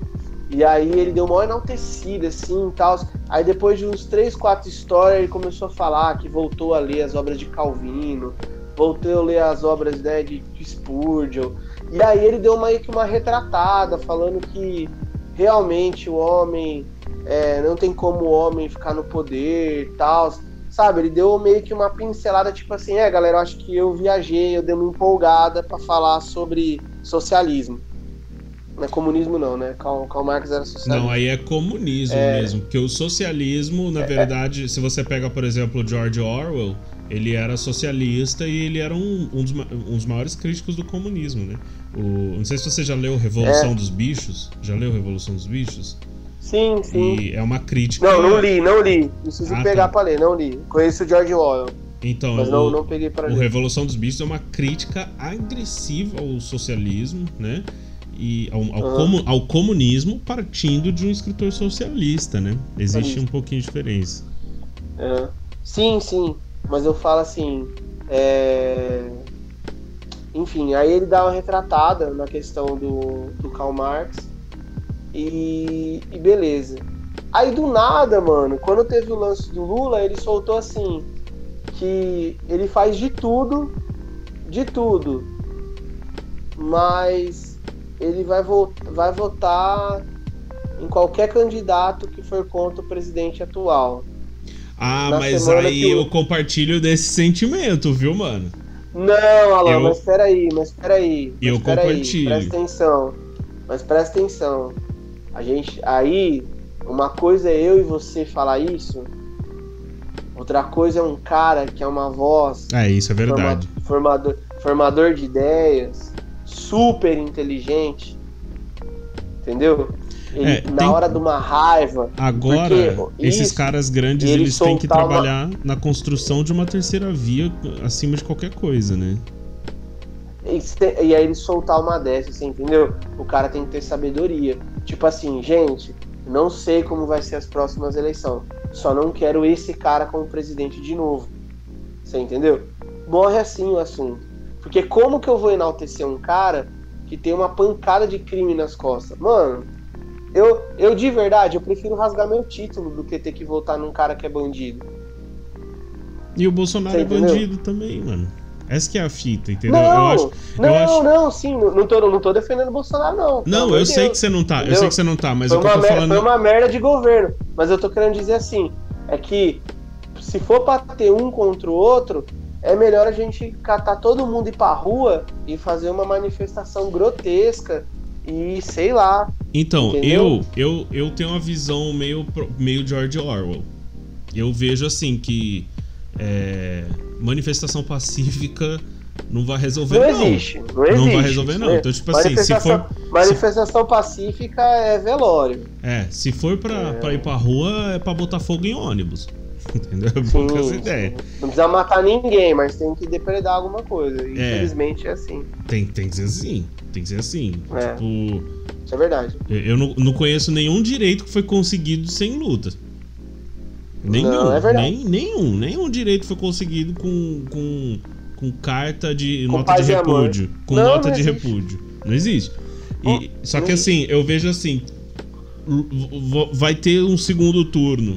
E aí ele deu mó enaltecida, assim, tal. Aí depois de uns 3, 4 histórias, ele começou a falar que voltou a ler as obras de Calvino, voltou a ler as obras né, de, de Spurgeon, e aí ele deu meio que uma retratada, falando que realmente o homem é, não tem como o homem ficar no poder e tal. Sabe, ele deu meio que uma pincelada, tipo assim, é galera, eu acho que eu viajei, eu dei uma empolgada para falar sobre socialismo. Não é comunismo não, né? Karl, Karl Marx era socialismo. Não, aí é comunismo é... mesmo, porque o socialismo, na é... verdade, se você pega, por exemplo, George Orwell, ele era socialista e ele era um, um, dos, um dos maiores críticos do comunismo, né? O, não sei se você já leu Revolução é. dos Bichos. Já leu Revolução dos Bichos? Sim, sim. E é uma crítica. Não, não li, não li. Preciso ah, pegar tá. pra ler, não li. Conheço o George Orwell. Então, mas não, o, não peguei pra o ler. Revolução dos Bichos é uma crítica agressiva ao socialismo, né? E ao, ao, uhum. comu, ao comunismo partindo de um escritor socialista, né? Existe um pouquinho de diferença. É. Sim, sim. Mas eu falo assim. É... Enfim, aí ele dá uma retratada na questão do, do Karl Marx. E, e beleza. Aí do nada, mano, quando teve o lance do Lula, ele soltou assim: que ele faz de tudo, de tudo, mas ele vai, vo vai votar em qualquer candidato que for contra o presidente atual. Ah, mas aí eu compartilho desse sentimento, viu, mano? Não, Alan, eu... mas peraí, mas peraí. Mas eu peraí, compartilho. Presta atenção. Mas presta atenção. A gente. Aí, uma coisa é eu e você falar isso. Outra coisa é um cara que é uma voz. É, isso é verdade. Formador, formador de ideias, super inteligente. Entendeu? Ele, é, na tem... hora de uma raiva. Agora, esses isso, caras grandes eles têm que trabalhar uma... na construção de uma terceira via acima de qualquer coisa, né? E, e aí ele soltar uma dessas, você entendeu? O cara tem que ter sabedoria. Tipo assim, gente, não sei como vai ser as próximas eleições. Só não quero esse cara como presidente de novo. Você entendeu? Morre assim o assunto. Porque como que eu vou enaltecer um cara que tem uma pancada de crime nas costas? Mano, eu, eu de verdade, eu prefiro rasgar meu título do que ter que votar num cara que é bandido. E o Bolsonaro é bandido também, mano. Essa que é a fita, entendeu? Não, eu acho, não, eu acho... não, sim, não tô, não tô defendendo o Bolsonaro, não. Não, eu Deus. sei que você não tá, entendeu? eu sei que você não tá, mas foi eu tô merda, falando... Foi uma merda de governo, mas eu tô querendo dizer assim, é que se for pra ter um contra o outro, é melhor a gente catar todo mundo ir pra rua e fazer uma manifestação grotesca e sei lá. Então, eu, eu eu tenho uma visão meio, meio George Orwell. Eu vejo assim que é, manifestação pacífica não vai resolver não. Não, existe, não, existe, não vai resolver não. Então, tipo assim, se for manifestação se... pacífica é velório. É, se for para é. Pra ir pra rua é para botar fogo em ônibus. Entendeu? Poucas sim. Não precisa matar ninguém, mas tem que depredar alguma coisa. É. Infelizmente é assim. Tem, tem que ser assim. Tem que ser assim. É. Tipo. Isso é verdade. Eu não, não conheço nenhum direito que foi conseguido sem luta. Nenhum. Não, é verdade. Nem, nenhum. Nenhum direito foi conseguido com, com, com carta de com nota de repúdio. Com não, nota não de repúdio. Não existe. E, só que assim, eu vejo assim. Vai ter um segundo turno.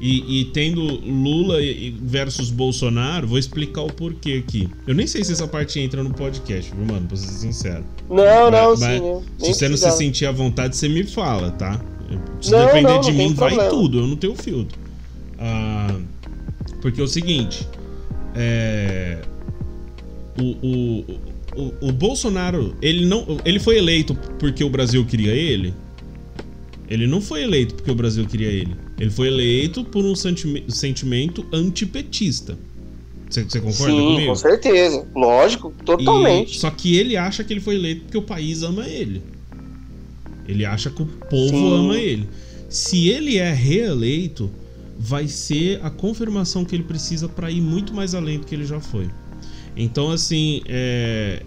E, e, tendo Lula versus Bolsonaro, vou explicar o porquê aqui. Eu nem sei se essa parte entra no podcast, viu, mano? Pra ser sincero. Não, não, mas, sim. Se você não se sentir à vontade, você me fala, tá? Se não, depender não, de mim, vai problema. tudo. Eu não tenho filtro. Ah, porque é o seguinte. É, o, o, o, o Bolsonaro, ele, não, ele foi eleito porque o Brasil queria ele? Ele não foi eleito porque o Brasil queria ele. Ele foi eleito por um sentimento antipetista. Você, você concorda Sim, comigo? com certeza. Lógico, totalmente. E- só que ele acha que ele foi eleito porque o país ama ele. Ele acha que o povo Sim. ama ele. Se ele é reeleito, vai ser a confirmação que ele precisa para ir muito mais além do que ele já foi. Então, assim, é,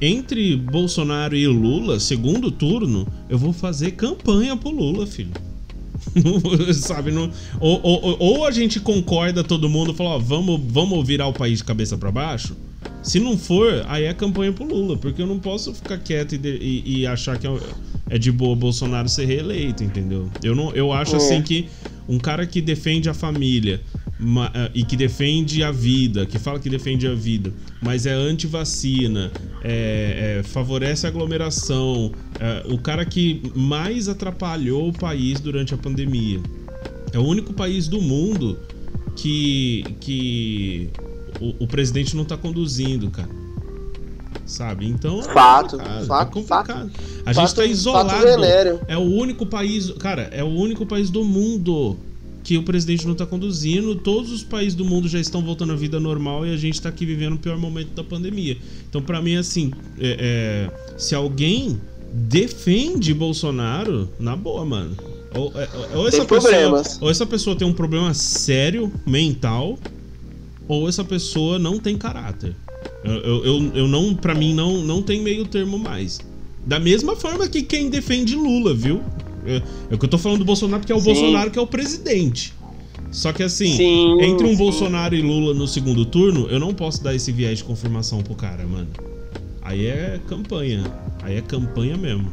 entre Bolsonaro e Lula, segundo turno, eu vou fazer campanha pro Lula, filho. Sabe? Não, ou, ou, ou a gente concorda todo mundo, fala, ó, vamos, vamos virar o país de cabeça para baixo. Se não for, aí é campanha pro Lula, porque eu não posso ficar quieto e, e- e achar que é, é de boa Bolsonaro ser reeleito, entendeu? Eu, não, eu acho É. assim que um cara que defende a família e que defende a vida, que fala que defende a vida, mas é anti-vacina, é, é, favorece a aglomeração, é, o cara que mais atrapalhou o país durante a pandemia. É o único país do mundo que, que o, o presidente não tá conduzindo, cara. Sabe? Então. é Fato, complicado, fato, é fato. A gente Fato- tá fato isolado. venéreo. É o único país. Cara, é o único país do mundo que o presidente não tá conduzindo. Todos os países do mundo já estão voltando à vida normal e a gente tá aqui vivendo o pior momento da pandemia. Então, pra mim, assim, é- é, se alguém defende Bolsonaro, na boa, mano. Ou, é- ou essa pessoa, problemas. ou essa pessoa tem um problema sério mental, ou essa pessoa não tem caráter. Eu, eu, eu, eu não, para mim, não, não tem meio termo mais. Da mesma forma que quem defende Lula, viu? É, o que eu tô falando do Bolsonaro, porque é o Sim. Bolsonaro que é o presidente. Só que assim, Sim, entre um sim. Bolsonaro e Lula no segundo turno, eu não posso dar esse viés de confirmação pro cara, mano. Aí é campanha. Aí é campanha mesmo.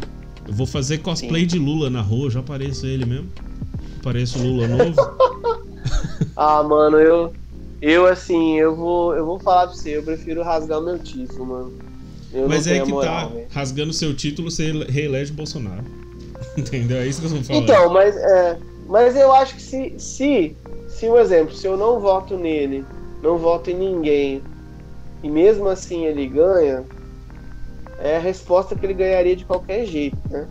Eu vou fazer cosplay de Lula na rua, já apareço ele mesmo. Apareço o Lula novo. Ah, mano, eu. Eu, assim, eu vou, eu vou falar pra você, eu prefiro rasgar o meu título, mano. Eu Mas é que moral, tá, rasgando seu título, você reelege o Bolsonaro. Entendeu? É isso que eu tô falando. Então, mas, é, mas eu acho que se, se, se, um exemplo, se eu não voto nele, não voto em ninguém, e mesmo assim ele ganha, é a resposta que ele ganharia de qualquer jeito, né?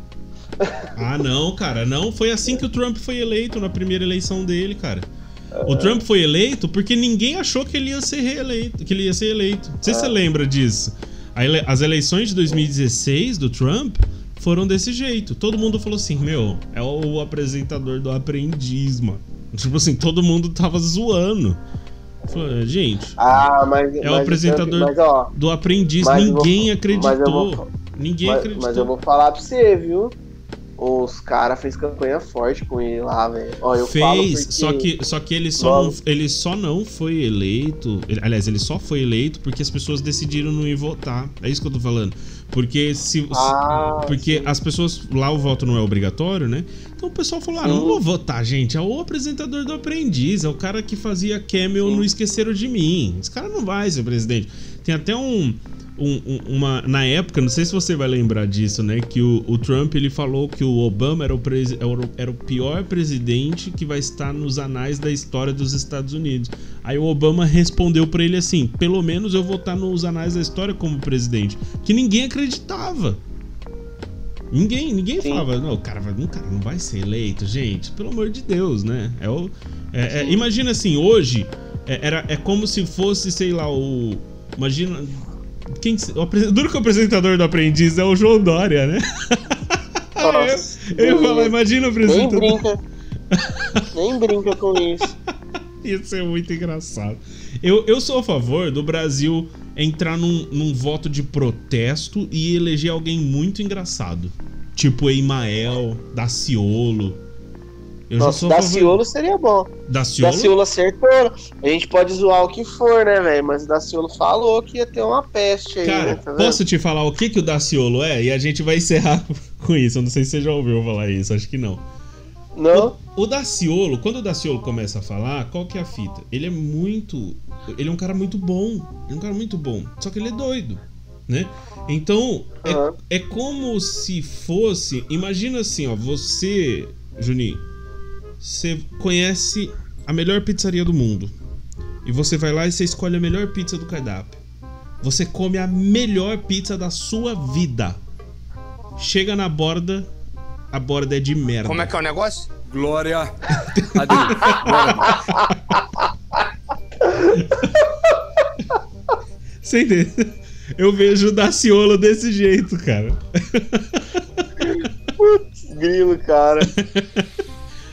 Ah, não, cara, não. Foi assim que o Trump foi eleito na primeira eleição dele, cara. O Trump foi eleito porque ninguém achou que ele ia ser reeleito, que ele ia ser eleito. Não sei se você lembra disso. As eleições de 2016 do Trump foram desse jeito. Todo mundo falou assim, meu, é o apresentador do aprendiz, mano. Tipo assim, todo mundo tava zoando. Falou, gente, Ah, mas. É o mas apresentador- Mas, ó, do aprendiz vou- ninguém eu acreditou. vou- Ninguém mas, acreditou. mas eu vou falar pra você, viu? Os caras fez campanha forte com ele lá, velho. Fez, porque... só que, só que ele, só não, ele só não foi eleito. ele- aliás, ele só foi eleito porque as pessoas decidiram não ir votar. É isso que eu tô falando. Porque se. Ah, porque sim. as pessoas. Lá o voto não é obrigatório, né? Então o pessoal falou: ah, não vou votar, gente. É o apresentador do aprendiz, é o cara que fazia cameo Sim. no Esqueceram de Mim. Esse cara não vai ser presidente. Tem até um. Um- um- uma, na época, não sei se você vai lembrar disso, né? Que o, o Trump ele falou que o Obama era o, presi- era o- era o pior presidente que vai estar nos anais da história dos Estados Unidos. Aí o Obama respondeu pra ele assim: pelo menos eu vou estar nos anais da história como presidente. Que ninguém acreditava. Ninguém, ninguém Sim. falava, não, o cara, vai, um cara não vai ser eleito, gente, pelo amor de Deus, né? É o, é- é- imagina assim, hoje é, era, é como se fosse, sei lá, o. Imagina. Quem, o duro que o apresentador do aprendiz é o João Dória, né? Nossa, eu ia falar, Deus. imagina o Nem apresentador. brinca. Nem brinca com isso. Ia ser muito engraçado. Eu, eu sou a favor do Brasil entrar num, num voto de protesto e eleger alguém muito engraçado. Tipo Emael, Daciolo. Eu Nossa. Daciolo seria bom. Daciolo? Daciolo acertou. A gente pode zoar o que for, né, velho? Mas o Daciolo falou que ia ter uma peste aí, Cara, né? Tá posso te falar o que, que o Daciolo é? E a gente vai encerrar com isso. Eu não sei se você já ouviu falar isso, acho que não. Não? O Daciolo, quando o Daciolo começa a falar, qual que é a fita? Ele é muito. Ele é um cara muito bom. Ele é um cara muito bom. Só que ele é doido, né? Então, é, Aham. é como se fosse. Imagina assim, ó. Você, Juninho, você conhece a melhor pizzaria do mundo. E você vai lá e você escolhe a melhor pizza do cardápio. Você come a melhor pizza da sua vida. Chega na borda, a borda é de merda. Como é que é o negócio? Glória a Deus. Você entendeu? Eu vejo o Daciolo desse jeito, cara. Putz, grilo, cara.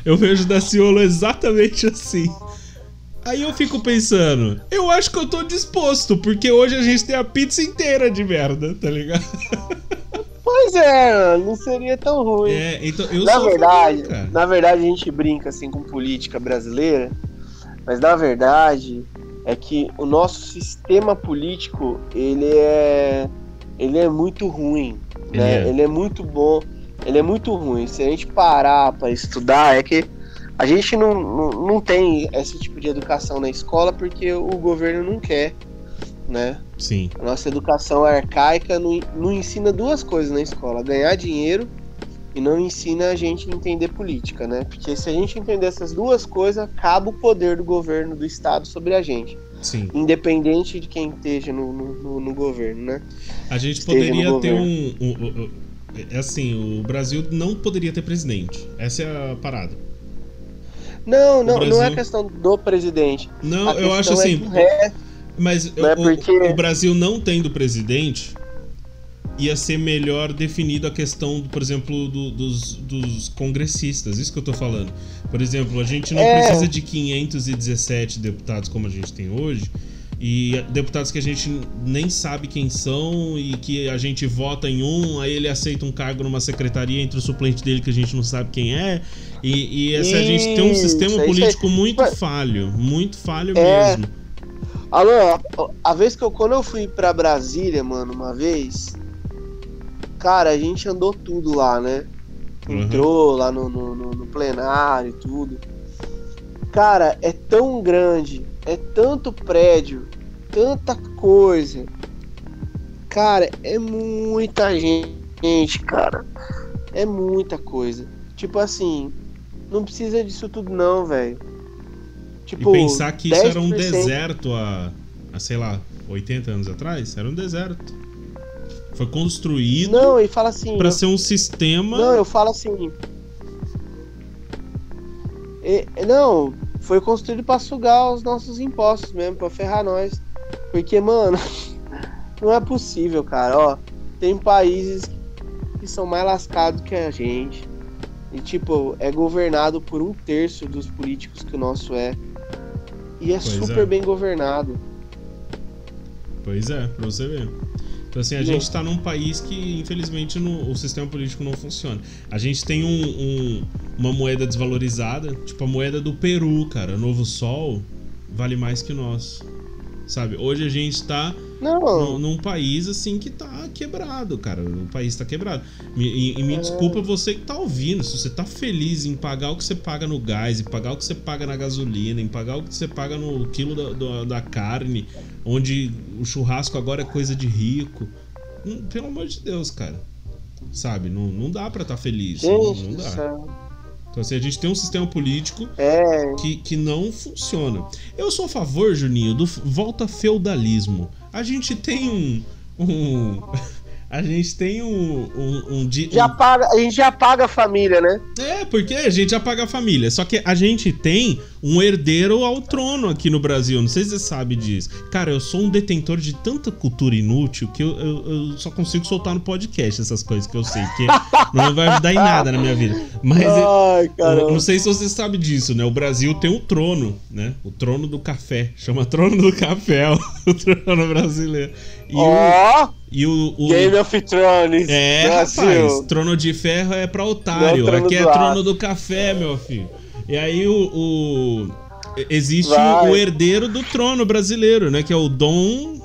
Eu vejo Daciolo exatamente assim. Aí eu fico pensando, eu acho que eu tô disposto, porque hoje a gente tem a pizza inteira de merda, tá ligado? Pois é, não seria tão ruim. É, então eu na verdade, na verdade a gente brinca assim com política brasileira, mas na verdade é que o nosso sistema político ele é ele é muito ruim, Ele né? é. Ele é muito bom, ele é muito ruim. Se a gente parar para estudar, é que a gente não, não, não tem esse tipo de educação na escola porque o governo não quer, né? Sim, A nossa educação arcaica não, não ensina duas coisas na escola: ganhar dinheiro e não ensina a gente a entender política, né? Porque se a gente entender essas duas coisas, acaba o poder do governo, do Estado sobre a gente, sim. independente de quem esteja no, no, no- no governo, né? A gente Esteja poderia ter um- um- um- é assim, o Brasil não poderia ter presidente. Essa é a parada. Não, não, não é Brasil- questão do presidente. Não, eu acho é assim. ré- Mas é o, porque- o Brasil não tendo presidente ia ser melhor definido a questão, por exemplo, do- dos, dos congressistas. Isso que eu tô falando. Por exemplo, a gente não É. precisa de 517 deputados como a gente tem hoje. E deputados que a gente nem sabe quem são e que a gente vota em um, aí ele aceita um cargo numa secretaria entre o suplente dele que a gente não sabe quem é. E, e essa, a gente tem um sistema político muito falho. Muito falho É. mesmo. Alô, a, a vez que eu quando eu fui pra Brasília, mano, uma vez, cara, a gente andou tudo lá, né? Uhum. Entrou lá no, no, no- no plenário e tudo. Cara, é tão grande, é tanto prédio, tanta coisa. Cara, é muita gente, cara. É muita coisa. Tipo assim, não precisa disso tudo não, velho. Tipo, e pensar que isso era um 10%. deserto há, há, sei lá, 80 anos atrás? Era um deserto. Foi construído Não, e fala assim. pra eu- ser um sistema. Não, eu falo assim. E- não, foi construído pra sugar os nossos impostos mesmo, pra ferrar nós. Porque, mano, não é possível, cara. Ó, tem países que são mais lascados que a gente. E, tipo, é governado por um terço dos políticos que o nosso é. E é Pois super é. bem governado. Pois é, pra você ver. Então, assim, a gente tá num país que, infelizmente, no- o sistema político não funciona. A gente tem um- um- uma moeda desvalorizada, tipo a moeda do Peru, cara. Novo Sol vale mais que o nosso. Sabe? Hoje a gente tá Não, num, país assim que tá quebrado, cara. O país tá quebrado. E, e me É. desculpa você que tá ouvindo. Se você tá feliz em pagar o que você paga no gás, em pagar o que você paga na gasolina, em pagar o que você paga no quilo da, da, da carne, onde o churrasco agora é coisa de rico. Hum, Pelo amor de Deus, cara. Sabe? Não, não dá pra estar feliz. não, gente não do dá. céu. Então, assim, a gente tem um sistema político É, que, que não funciona. Eu sou a favor, Juninho, do volta feudalismo. A gente tem um. um a gente tem um. um, um di- já um- paga, a gente já paga a família, né? É, porque a gente apaga a família. Só que a gente tem um herdeiro ao trono aqui no Brasil. Não sei se você sabe disso. Cara, eu sou um detentor de tanta cultura inútil que eu, eu- eu só consigo soltar no podcast essas coisas que eu sei. Que não vai ajudar em nada na minha vida. Mas. Ai, Eu não sei se você sabe disso, né? O Brasil tem um trono, né? O trono do café. Chama trono do café, o trono brasileiro. E o. Ó, E o, o- Game of Thrones. é, Brasil. rapaz, trono de ferro é pra otário. É trono Aqui é trono do café, meu filho. E aí o. o- existe Vai. o, herdeiro do trono brasileiro, né? Que é o Dom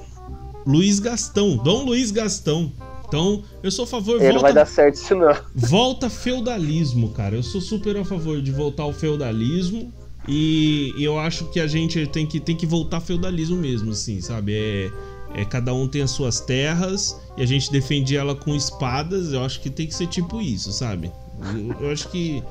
Luiz Gastão. Dom Luiz Gastão. Então, eu sou a favor, É, não vai volta, dar certo isso não. volta feudalismo, cara. Eu sou super a favor de voltar ao feudalismo. E eu acho que a gente tem que, tem que voltar ao feudalismo mesmo, assim, sabe? É, é, cada um tem as suas terras e a gente defende ela com espadas. Eu acho que tem que ser tipo isso, sabe? Eu, eu acho que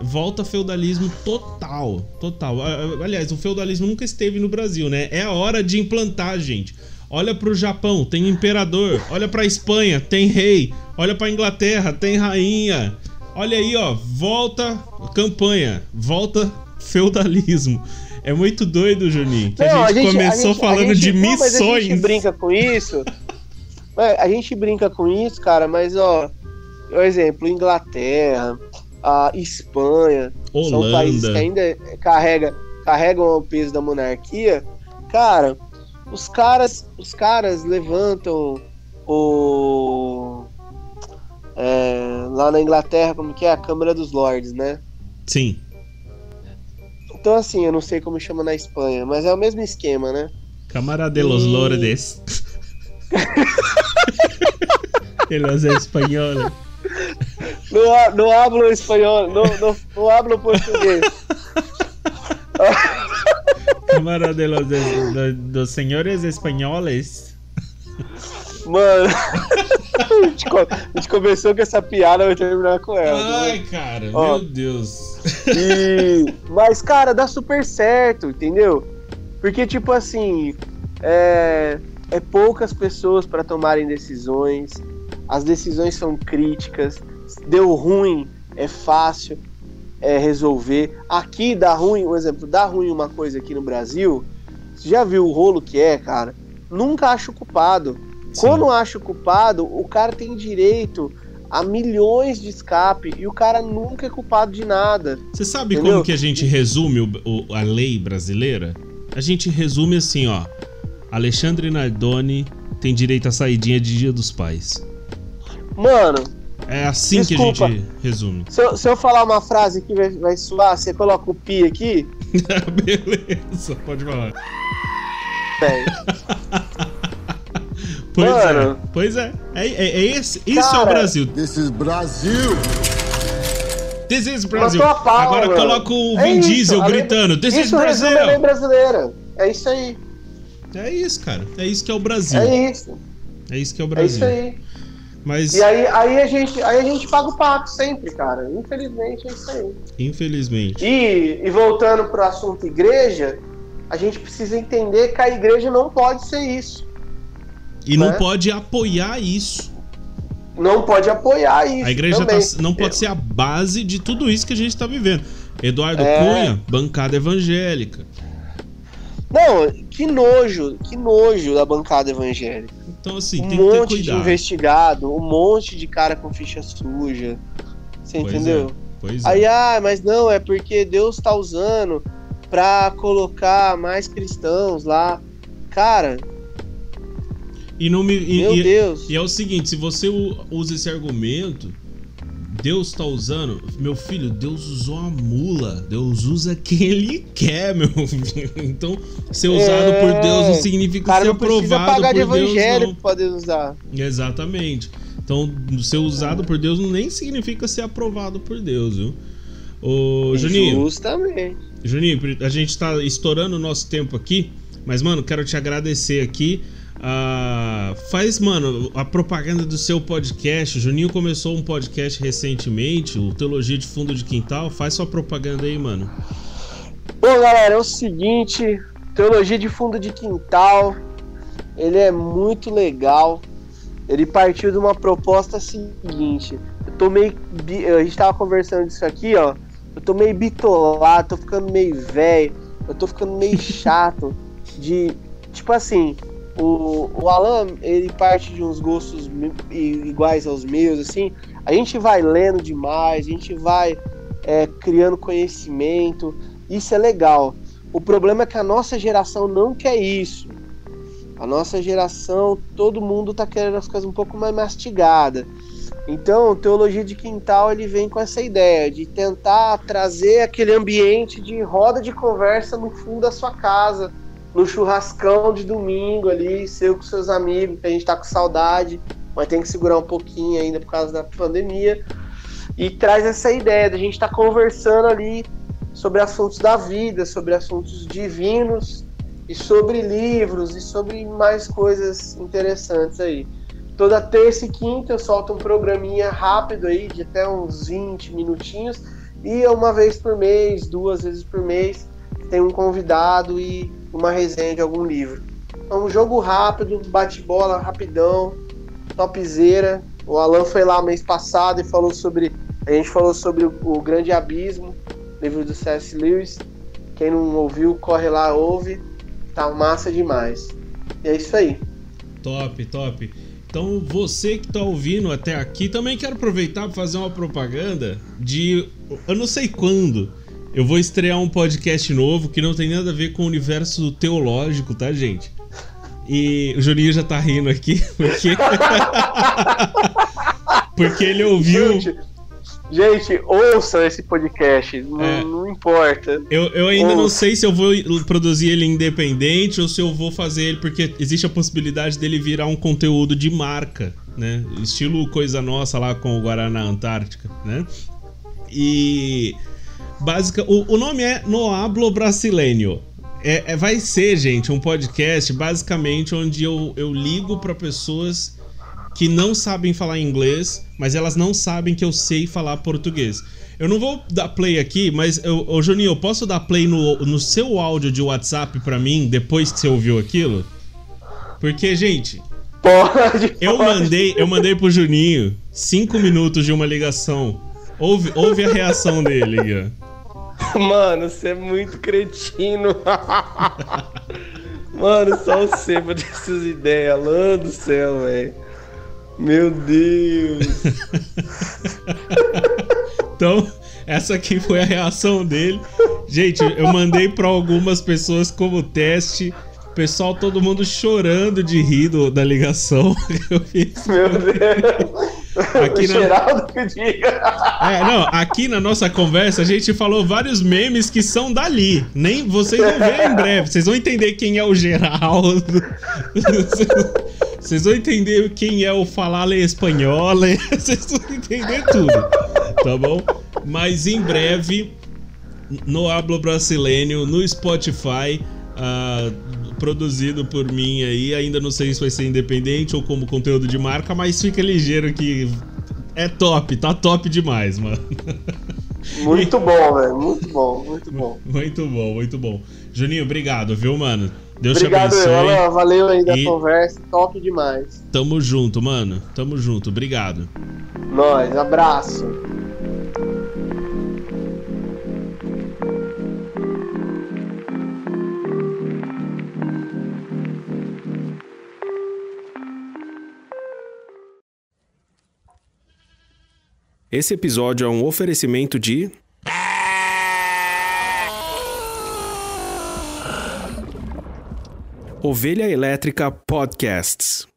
volta feudalismo total, total. Ah, ah, Aliás, o feudalismo nunca esteve no Brasil, né? É a hora de implantar, gente. Olha pro Japão, tem imperador. Olha pra Espanha, tem rei. Olha pra Inglaterra, tem rainha. Olha aí, ó, volta campanha, volta feudalismo. É muito doido, Juninho. Que não, a, gente a, gente, começou a gente, falando gente, de não, missões. a gente brinca com isso. a gente brinca com isso, cara, mas ó, por exemplo, Inglaterra, a Espanha, Holanda. são países que ainda carrega, carregam o peso da monarquia. Cara, os caras, os caras levantam o é, lá na Inglaterra, como que é a Câmara dos Lords, né? Sim. Então, assim, eu não sei como chama na Espanha, mas é o mesmo esquema, né? Câmara de los e... Lordes. de los espanhóis. Não, não hablo espanhol, não, não, não hablo português. Câmara de los, de, dos senhores espanhóis. Mano, a, gente, a gente começou com essa piada, vai terminar com ela. Ai, né? cara, Ó, meu Deus. E... Mas, cara, dá super certo, entendeu? Porque, tipo assim, é, é poucas pessoas para tomarem decisões, as decisões são críticas, deu ruim, é fácil é, resolver. Aqui dá ruim, um exemplo, dá ruim uma coisa aqui no Brasil, você já viu o rolo que é, cara? Nunca acho culpado Sim. Quando acho culpado, o cara tem direito a milhões de escape e o cara nunca é culpado de nada. Você sabe entendeu? como que a gente resume o, o, a lei brasileira? A gente resume assim, ó. Alexandre Nardoni tem direito à saidinha de Dia dos Pais. Mano. É assim desculpa, que a gente resume. Se eu, se eu, falar uma frase que vai, vai suar, você coloca o pi aqui? Beleza, pode falar. Pois é, Mano. é. Pois é. É, é, é esse, isso Cara, é o Brasil. This is Brasil. This is Brasil. Pau, Agora mano. coloca o é Vin é Diesel gritando. This is Brasil. É brasileira. É isso aí. É isso, cara. É isso que é o Brasil. É isso. É isso que é o Brasil. É isso aí. Mas... E aí, aí, a gente, aí a gente paga o pato sempre, cara. Infelizmente é isso aí. Infelizmente. E, e voltando pro assunto igreja, a gente precisa entender que a igreja não pode ser isso. E né? não pode apoiar isso. Não pode apoiar isso. A igreja tá, não pode ser a base de tudo isso que a gente está vivendo. Eduardo é... Cunha, bancada evangélica. Não, que nojo, que nojo da bancada evangélica. Então, assim, um tem que ter cuidado. Um monte de investigado, um monte de cara com ficha suja. Você pois entendeu? É, pois é. Aí, ah, mas não, é porque Deus está usando para colocar mais cristãos lá. Cara, e não me. E, Meu e, Deus. E é o seguinte: se você usa esse argumento, Deus tá usando. Meu filho, Deus usou a mula. Deus usa quem ele quer, meu filho. Então, ser usado é... por Deus não significa Cara, ser aprovado pagar por de evangelho Deus. Não. usar. Exatamente. Então, ser usado por Deus nem significa ser aprovado por Deus, viu? Ô, Juninho. Justamente. Juninho, a gente tá estourando o nosso tempo aqui, mas, mano, quero te agradecer aqui. Uh, faz, mano, a propaganda do seu podcast. O Juninho começou um podcast recentemente, o Teologia de Fundo de Quintal. Faz sua propaganda aí, mano. Bom, galera, é o seguinte: Teologia de Fundo de Quintal. Ele é muito legal. Ele partiu de uma proposta seguinte. Eu tô meio. A gente tava conversando disso aqui, ó. Eu tô meio bitolado, tô ficando meio velho. Eu tô ficando meio chato de. Tipo assim, o, o Alan, ele parte de uns gostos iguais aos meus, assim. A gente vai lendo demais, a gente vai é, criando conhecimento. Isso é legal. O problema é que a nossa geração não quer isso. A nossa geração, todo mundo tá querendo as coisas um pouco mais mastigadas. Então, Teologia de Quintal ele vem com essa ideia de tentar trazer aquele ambiente de roda de conversa no fundo da sua casa, no churrascão de domingo ali, seu com seus amigos, que a gente tá com saudade, mas tem que segurar um pouquinho ainda por causa da pandemia. E traz essa ideia da gente estar tá conversando ali sobre assuntos da vida, sobre assuntos divinos e sobre livros e sobre mais coisas interessantes aí. Toda terça e quinta eu solto um programinha rápido aí, de até uns 20 minutinhos, e uma vez por mês, duas vezes por mês, tem um convidado e uma resenha de algum livro. É um jogo rápido, bate-bola rapidão, topzera. O Alan foi lá mês passado e falou sobre. A gente falou sobre o, Grande Abismo, livro do C.S. Lewis, Quem não ouviu, corre lá, ouve. Tá massa demais. E é isso aí. Top, top. Então, você que tá ouvindo até aqui, também quero aproveitar para fazer uma propaganda de. Eu não sei quando. Eu vou estrear um podcast novo que não tem nada a ver com o universo teológico, tá, gente? E o Juninho já tá rindo aqui, porque. porque ele ouviu. Gente, gente ouça esse podcast, não, é. não importa. Eu, eu ainda ouça. não sei se eu vou produzir ele independente ou se eu vou fazer ele, porque existe a possibilidade dele virar um conteúdo de marca, né? Estilo coisa nossa lá com o Guaraná Antártica, né? E. Básica, o, o nome é Noablo Brasileño. É, é, vai ser, gente, um podcast basicamente onde eu, eu ligo para pessoas que não sabem falar inglês, mas elas não sabem que eu sei falar português. Eu não vou dar play aqui, mas eu, ô Juninho, eu posso dar play no, no seu áudio de WhatsApp para mim depois que você ouviu aquilo? Porque, gente, pode, eu pode. mandei, eu mandei pro Juninho cinco minutos de uma ligação. Ouve, ouve a reação dele, ó. Mano, você é muito cretino. Mano, só você pra ter essas ideias. Alô do céu, velho. Meu Deus. então, essa aqui foi a reação dele. Gente, eu mandei para algumas pessoas como teste. Pessoal, todo mundo chorando de rir do, da ligação eu fiz. Meu Deus. Aqui na... Geraldo que diga. É, não, aqui na nossa conversa a gente falou vários memes que são dali. Nem vocês vão ver em breve. Vocês vão entender quem é o Geraldo. Vocês vão entender quem é o Falale Espanhola. Vocês vão entender tudo. Tá bom? Mas em breve, no Hablo Brasileiro, no Spotify. Uh, produzido por mim aí. Ainda não sei se vai ser independente ou como conteúdo de marca, mas fica ligeiro que é top, tá top demais, mano. Muito bom, velho. Muito bom, muito bom. Muito bom, muito bom. Juninho, obrigado, viu, mano? Deus obrigado, te abençoe. Valeu aí da e... conversa, top demais. Tamo junto, mano. Tamo junto, obrigado. Nós, abraço. Esse episódio é um oferecimento de. Ovelha Elétrica Podcasts.